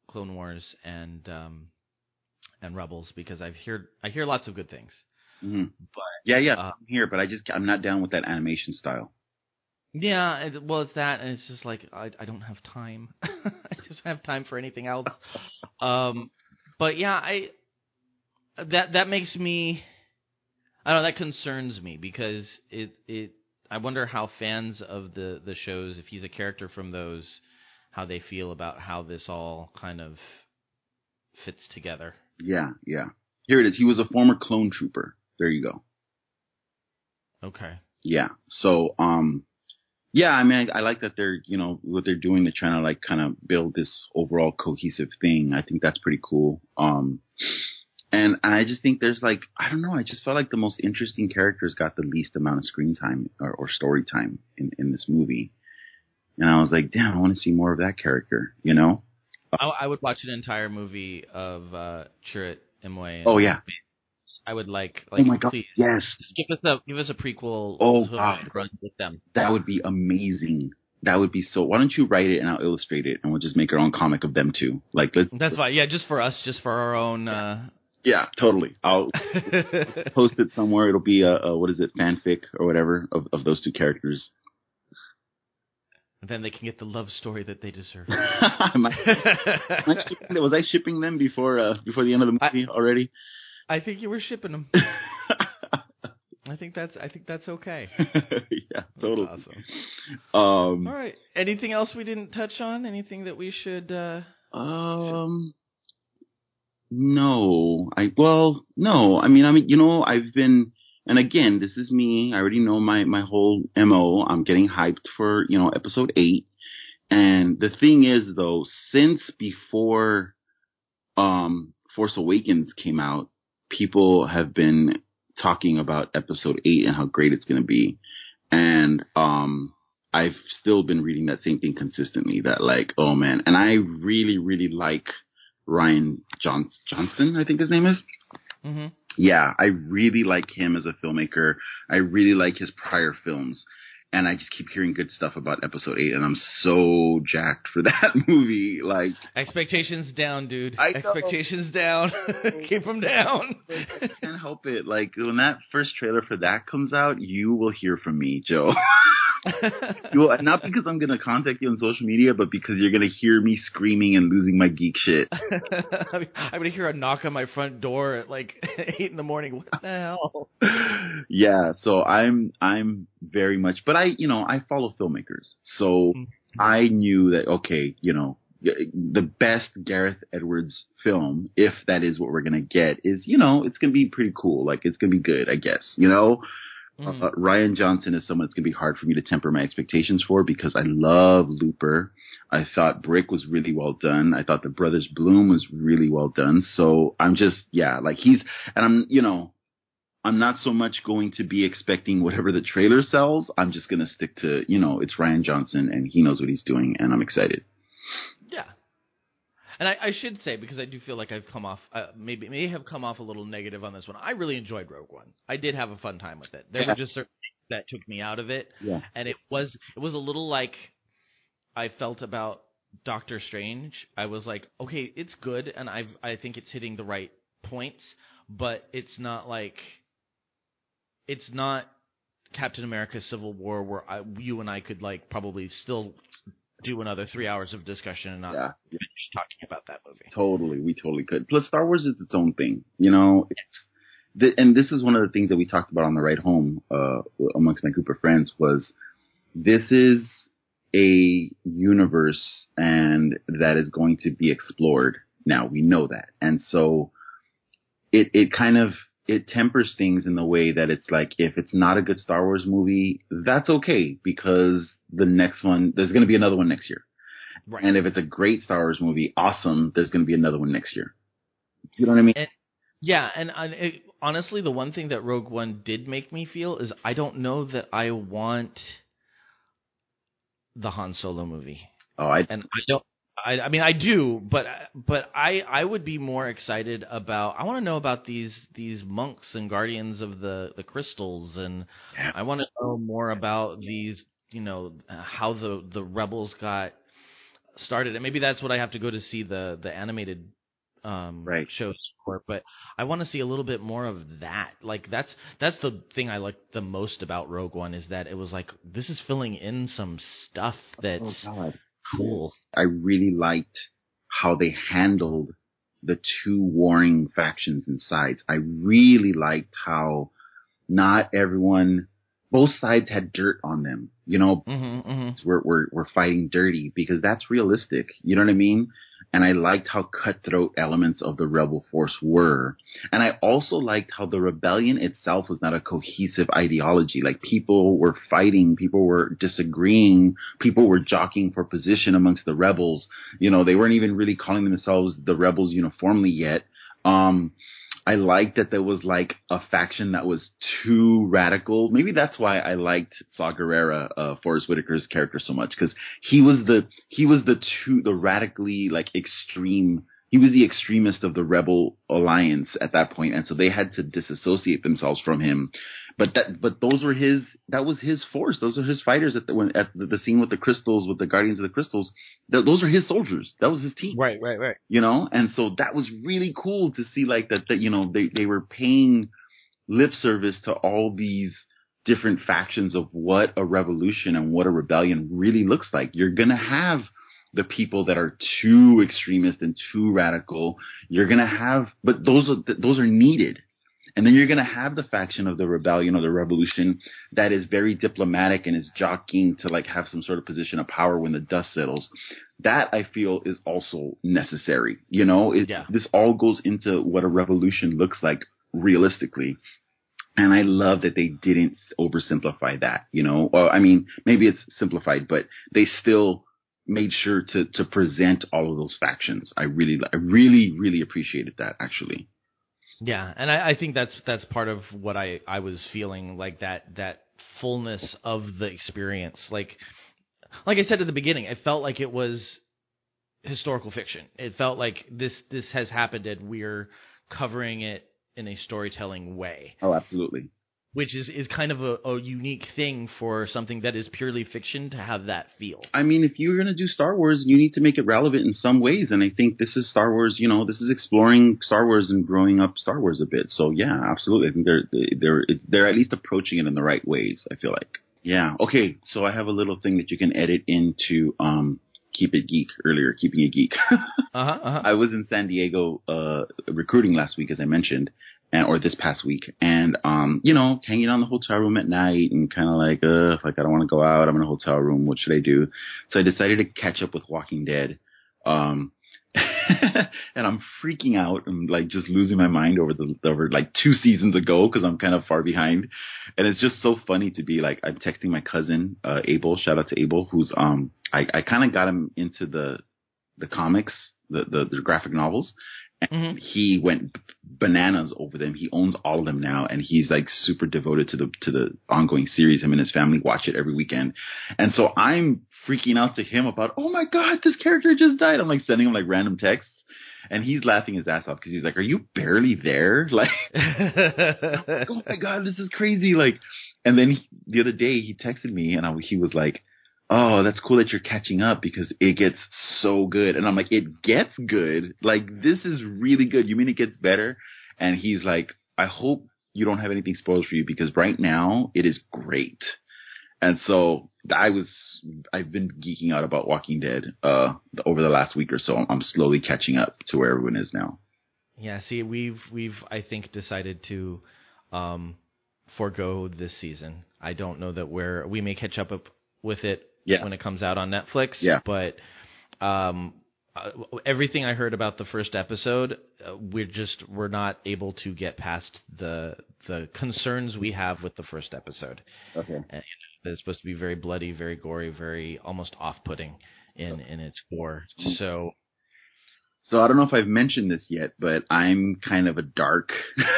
Clone Wars and um and Rebels because I've heard I hear lots of good things. hmm But Yeah, yeah, uh, I'm here, but I just I'm not down with that animation style. Yeah, it, well, it's that, and it's just like I I don't have time. I just don't have time for anything else. Um, but yeah, I that that makes me. I don't know. That concerns me because it it. I wonder how fans of the the shows, if he's a character from those, how they feel about how this all kind of fits together. Yeah, yeah. Here it is. He was a former clone trooper. There you go. Okay. Yeah. So, um, yeah, I mean, I, I like that they're, you know, what they're doing. They're trying to like kind of build this overall cohesive thing. I think that's pretty cool. Um, and, I just think there's like, I don't know, I just felt like the most interesting characters got the least amount of screen time or, or story time in, in this movie. And I was like, damn, I want to see more of that character, you know? I, I would watch an entire movie of uh, Chirrut Imwe. Oh, yeah. I would like, like oh my god, please, yes, give us a give us a prequel. Oh, God. run with them. that would be amazing. That would be so. Why don't you write it and I'll illustrate it, and we'll just make our own comic of them too. Like, let's. That's fine. Yeah, just for us, just for our own. Uh... Yeah, totally. I'll post it somewhere. It'll be a, a what is it, fanfic or whatever of, of those two characters. then they can get the love story that they deserve. Am I- am I was I shipping them before uh, before the end of the movie already? I think you were shipping them. I think that's I think that's okay. yeah, totally. Awesome. Um, All right. Anything else we didn't touch on? Anything that we should? uh Um, no, I well, no. I mean, I mean, you know, I've been, and again, this is me. I already know my my whole mo. I'm getting hyped for you know episode eight, and the thing is though, since before, um, Force Awakens came out, people have been talking about episode eight and how great it's going to be, and um. I've still been reading that same thing consistently that like, oh man, and I really, really like Rian John- Johnson, I think his name is. hmm Yeah, I really like him as a filmmaker. I really like his prior films. And I just keep hearing good stuff about episode eight, and I'm so jacked for that movie. Like, Expectations down, dude. I know. Expectations down. Keep them down. I can't help it. Like, when that first trailer for that comes out, you will hear from me, Joe. will, not because I'm going to contact you on social media, but because you're going to hear me screaming and losing my geek shit. I'm gonna hear a knock on my front door at like eight in the morning. What the hell? yeah, so I'm I'm very much, but I you know I follow filmmakers, so mm-hmm. I knew that okay, you know the best Gareth Edwards film, if that is what we're gonna get, is you know it's gonna be pretty cool, like it's gonna be good, I guess, you know. Mhm. Uh, Rian Johnson is someone that's gonna be hard for me to temper my expectations for because I love Looper. I thought Brick was really well done. I thought The Brothers Bloom was really well done. So I'm just yeah, like he's and I'm you know I'm not so much going to be expecting whatever the trailer sells. I'm just going to stick to, you know, it's Rian Johnson and he knows what he's doing and I'm excited. Yeah. And I, I should say because I do feel like I've come off uh, maybe may have come off a little negative on this one. I really enjoyed Rogue One. I did have a fun time with it. There were just certain things that took me out of it, Yeah. and it was it was a little like I felt about Doctor Strange. I was like, okay, it's good, and I I think it's hitting the right points, but it's not like it's not Captain America: Civil War where I, you and I could like probably still do another three hours of discussion and not Yeah. finish talking about that movie. Totally. We totally could. Plus Star Wars is its own thing, you know, it's, the, and this is one of the things that we talked about on the ride home, uh, amongst my group of friends was this is a universe and that is going to be explored. Now we know that. And so it, it kind of, it tempers things in the way that it's like, if it's not a good Star Wars movie, that's okay because the next one, there's going to be another one next year. Right. And if it's a great Star Wars movie, awesome, there's going to be another one next year. You know what I mean? Yeah, and it, honestly, the one thing that Rogue One did make me feel is I don't know that I want the Han Solo movie, Oh, I, and I don't. I, I mean, I do, but but I I would be more excited about. I want to know about these these monks and guardians of the the crystals, and I want to know more about these. You know how the the rebels got started, and maybe that's what I have to go to see the the animated um Right. shows for. But I want to see a little bit more of that. Like that's that's the thing I like the most about Rogue One is that it was like this is filling in some stuff that's oh. Cool. I really liked how they handled the two warring factions and sides. I really liked how not everyone, both sides had dirt on them. You know, Mm-hmm, mm-hmm. we're, we're, we're fighting dirty because that's realistic. You know what I mean? And I liked how cutthroat elements of the rebel force were. And I also liked how the rebellion itself was not a cohesive ideology. Like people were fighting, people were disagreeing, people were jockeying for position amongst the rebels. You know, they weren't even really calling themselves the rebels uniformly yet. Um, I liked that there was like a faction that was too radical. Maybe that's why I liked Saw Gerrera, uh, Forest Whitaker's character so much because he was the he was the too the radically like extreme. He was the extremist of the rebel alliance at that point, and so they had to disassociate themselves from him. But that but those were his that was his force. Those are his fighters at the when, at the, the scene with the crystals with the Guardians of the Crystals. Th- those are his soldiers. That was his team Right, right, right. you know and so that was really cool to see like that that you know they they were paying lip service to all these different factions of what a revolution and what a rebellion really looks like you're going to have the people that are too extremist and too radical you're going to have but those are those are needed and then you're going to have the faction of the rebellion or the revolution that is very diplomatic and is jockeying to like have some sort of position of power when the dust settles. That I feel is also necessary. You know, it, Yeah. this all goes into what a revolution looks like realistically. And I love that they didn't oversimplify that, you know. Well, I mean, maybe it's simplified, but they still made sure to to present all of those factions. I really I really really appreciated that actually. Yeah, and I, I think that's that's part of what I I was feeling like that that fullness of the experience. Like like I said at the beginning, it felt like it was historical fiction. It felt like this this has happened and we're covering it in a storytelling way, Oh, absolutely. Which is is kind of a, a unique thing for something that is purely fiction to have that feel. I mean, if you're going to do Star Wars, you need to make it relevant in some ways. And I think this is Star Wars, you know, this is exploring Star Wars and growing up Star Wars a bit. So yeah, absolutely. I think they're, they're, they're at least approaching it in the right ways, I feel like. Yeah. Okay. So I have a little thing that you can edit into, um, Keep It Geek earlier, Keeping It Geek. Uh huh. Uh-huh. I was in San Diego, uh, recruiting last week, as I mentioned, and, or this past week. And, um, you know, hanging on the hotel room at night and kind of like, uh, like I don't want to go out. I'm in a hotel room. What should I do? So I decided to catch up with Walking Dead. Um, and I'm freaking out and like just losing my mind over the over like two seasons ago because I'm kind of far behind, and it's just so funny to be like I'm texting my cousin uh, Abel. Shout out to Abel, who's um I I kind of got him into the the comics, the the, the graphic novels, Mhm. he went bananas over them. He owns all of them now, and he's like super devoted to the to the ongoing series. Him and his family watch it every weekend, and so I'm freaking out to him about, oh my god, this character just died. I'm like sending him like random texts, and he's laughing his ass off because he's like, are you barely there? Like, oh my god, this is crazy. Like, and then he, the other day he texted me, and I, he was like. Oh, that's cool that you're catching up because it gets so good. And I'm like, it gets good. Like, this is really good. You mean it gets better? And he's like, I hope you don't have anything spoiled for you because right now it is great. And so I was, I've been geeking out about Walking Dead, uh, over the last week or so. I'm slowly catching up to where everyone is now. Yeah, see, we've we've I think decided to um, forego this season. I don't know that we're we may catch up with it Yeah. when it comes out on Netflix. Yeah. but um, uh, everything I heard about the first episode, uh, we're just we're not able to get past the the concerns we have with the first episode. Okay. And, it's supposed to be very bloody, very gory, very almost off-putting in in its gore. So So I don't know if I've mentioned this yet, but I'm kind of a dark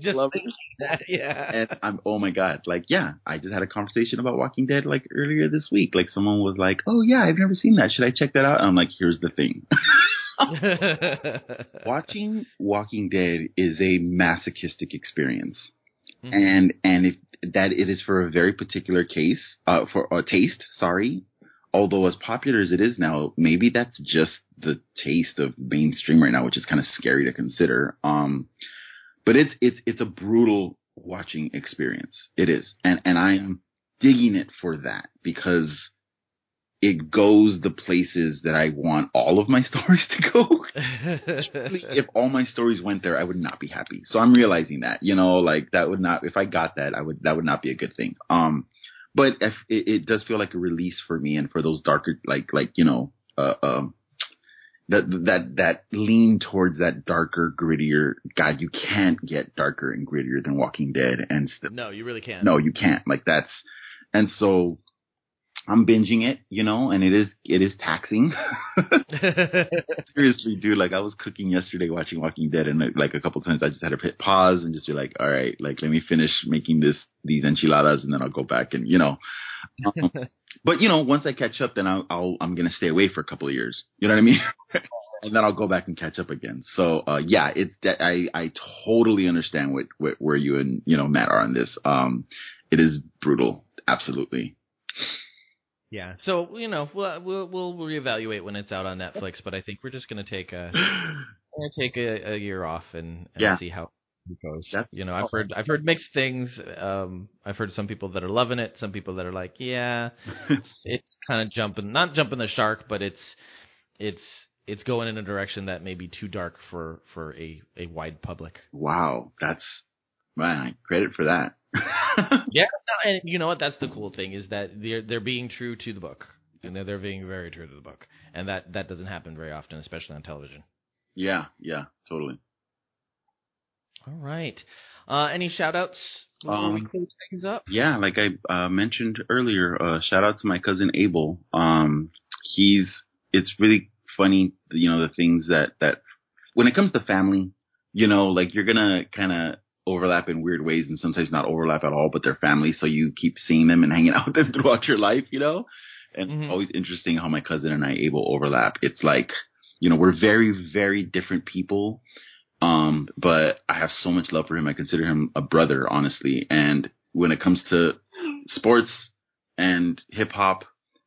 just lover. That, yeah. And I'm oh my god, like yeah, I just had a conversation about Walking Dead like earlier this week. Like someone was like, "Oh yeah, I've never seen that. Should I check that out?" And I'm like, "Here's the thing. Watching Walking Dead is a masochistic experience." Mhm. and and if that it is for a very particular case uh for a taste sorry although as popular as it is now maybe that's just the taste of mainstream right now which is kind of scary to consider um but it's it's it's a brutal watching experience it is and and i'm digging it for that because it goes the places that I want all of my stories to go if all my stories went there, I would not be happy. So I'm realizing that, you know, like that would not, if I got that, I would, that would not be a good thing. Um, but if, it, it does feel like a release for me and for those darker, like, like, you know, uh, um, that that that lean towards that darker, grittier. God, you can't get darker and grittier than Walking Dead, and st- No, you really can't. no, you can't. Like that's, and so I'm binging it, you know, and it is it is taxing. Seriously, dude. Like I was cooking yesterday, watching Walking Dead, and like a couple times I just had to hit pause and just be like, all right, like let me finish making this these enchiladas, and then I'll go back and you know. Um, but you know, once I catch up, then I'll, I'll I'm gonna stay away for a couple of years. You know what I mean? and then I'll go back and catch up again. So uh yeah, it's de- I I totally understand what, what where you and you know Matt are on this. Um, it is brutal, absolutely. Yeah. So you know, we'll we'll, we'll reevaluate when it's out on Netflix, but I think we're just gonna take a gonna take a, a year off and, and Yeah. see how it goes. That's- you know, I've heard I've heard mixed things. Um, I've heard some people that are loving it, some people that are like, yeah, it's kind of jumping, not jumping the shark, but it's it's it's going in a direction that may be too dark for for a a wide public. Wow, that's man, credit for that. Yeah, and you know what? That's the cool thing is that they're they're being true to the book, and they're, they're being very true to the book, and that that doesn't happen very often, especially on television. yeah, yeah, totally. All right. Uh, any shout outs before we Um, close things up? Yeah, like I uh, mentioned earlier, uh, shout out to my cousin Abel. Um, he's it's really funny, you know, the things that that when it comes to family, you know, like you're gonna kind of overlap in weird ways and sometimes not overlap at all, but they're family, so you keep seeing them and hanging out with them throughout your life, you know. And Mhm. always interesting how my cousin and I Abel overlap. It's like, you know, we're very very different people. Um, but I have so much love for him. I consider him a brother, honestly. And when it comes to sports and hip hop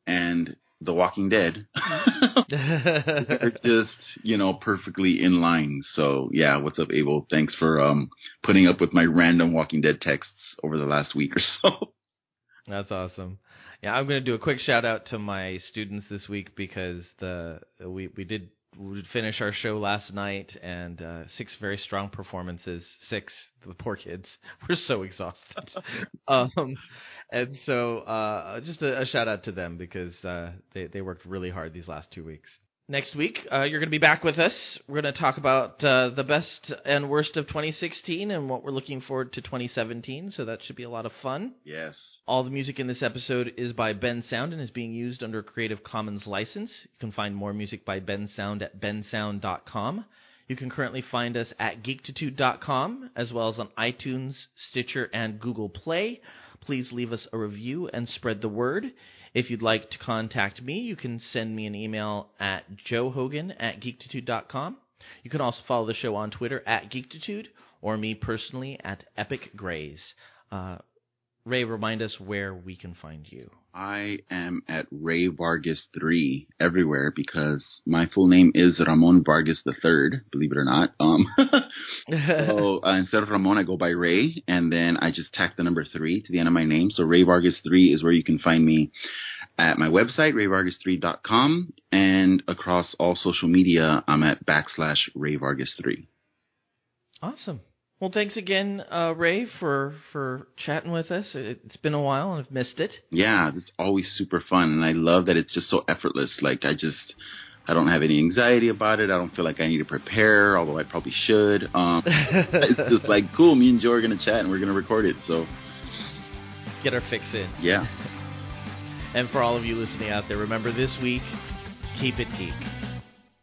and The Walking Dead, they're just, you know, perfectly in line. So yeah, what's up, Abel? Thanks for um putting up with my random Walking Dead texts over the last week or so. That's awesome. Yeah, I'm going to do a quick shout out to my students this week because the we we did we finish our show last night and uh, six very strong performances. Six, the poor kids were so exhausted. um, and so uh, just a, a shout out to them because uh, they they worked really hard these last two weeks. Next week, uh, you're going to be back with us. We're going to talk about uh, the best and worst of 2016 and what we're looking forward to 2017. So that should be a lot of fun. yes. All the music in this episode is by Bensound and is being used under a Creative Commons license. You can find more music by Bensound at bensound.com. You can currently find us at geektitude.com as well as on iTunes, Stitcher, and Google Play. Please leave us a review and spread the word. If you'd like to contact me, you can send me an email at joehogan at geektitude.com. You can also follow the show on Twitter at geektitude or me personally at epicgrays. Uh, Ray, remind us where we can find you. I am at Ray Vargas three everywhere because my full name is Ramon Vargas the third. Believe it or not. Um, so uh, instead of Ramon, I go by Ray, and then I just tack the number three to the end of my name. So Ray Vargas three is where you can find me at my website rayvargas3.com, and across all social media, I'm at backslash Ray Vargas three. awesome. Well, thanks again, uh, Ray, for for chatting with us. It- It's been a while, and I've missed it. Yeah, it's always super fun, and I love that it's just so effortless. Like I just, I don't have any anxiety about it. I don't feel like I need to prepare, although I probably should. Um, it's just like cool. Me and Joe are gonna chat, and we're gonna record it. So Get our fix in. yeah, And for all of you listening out there, remember this week, keep it geek.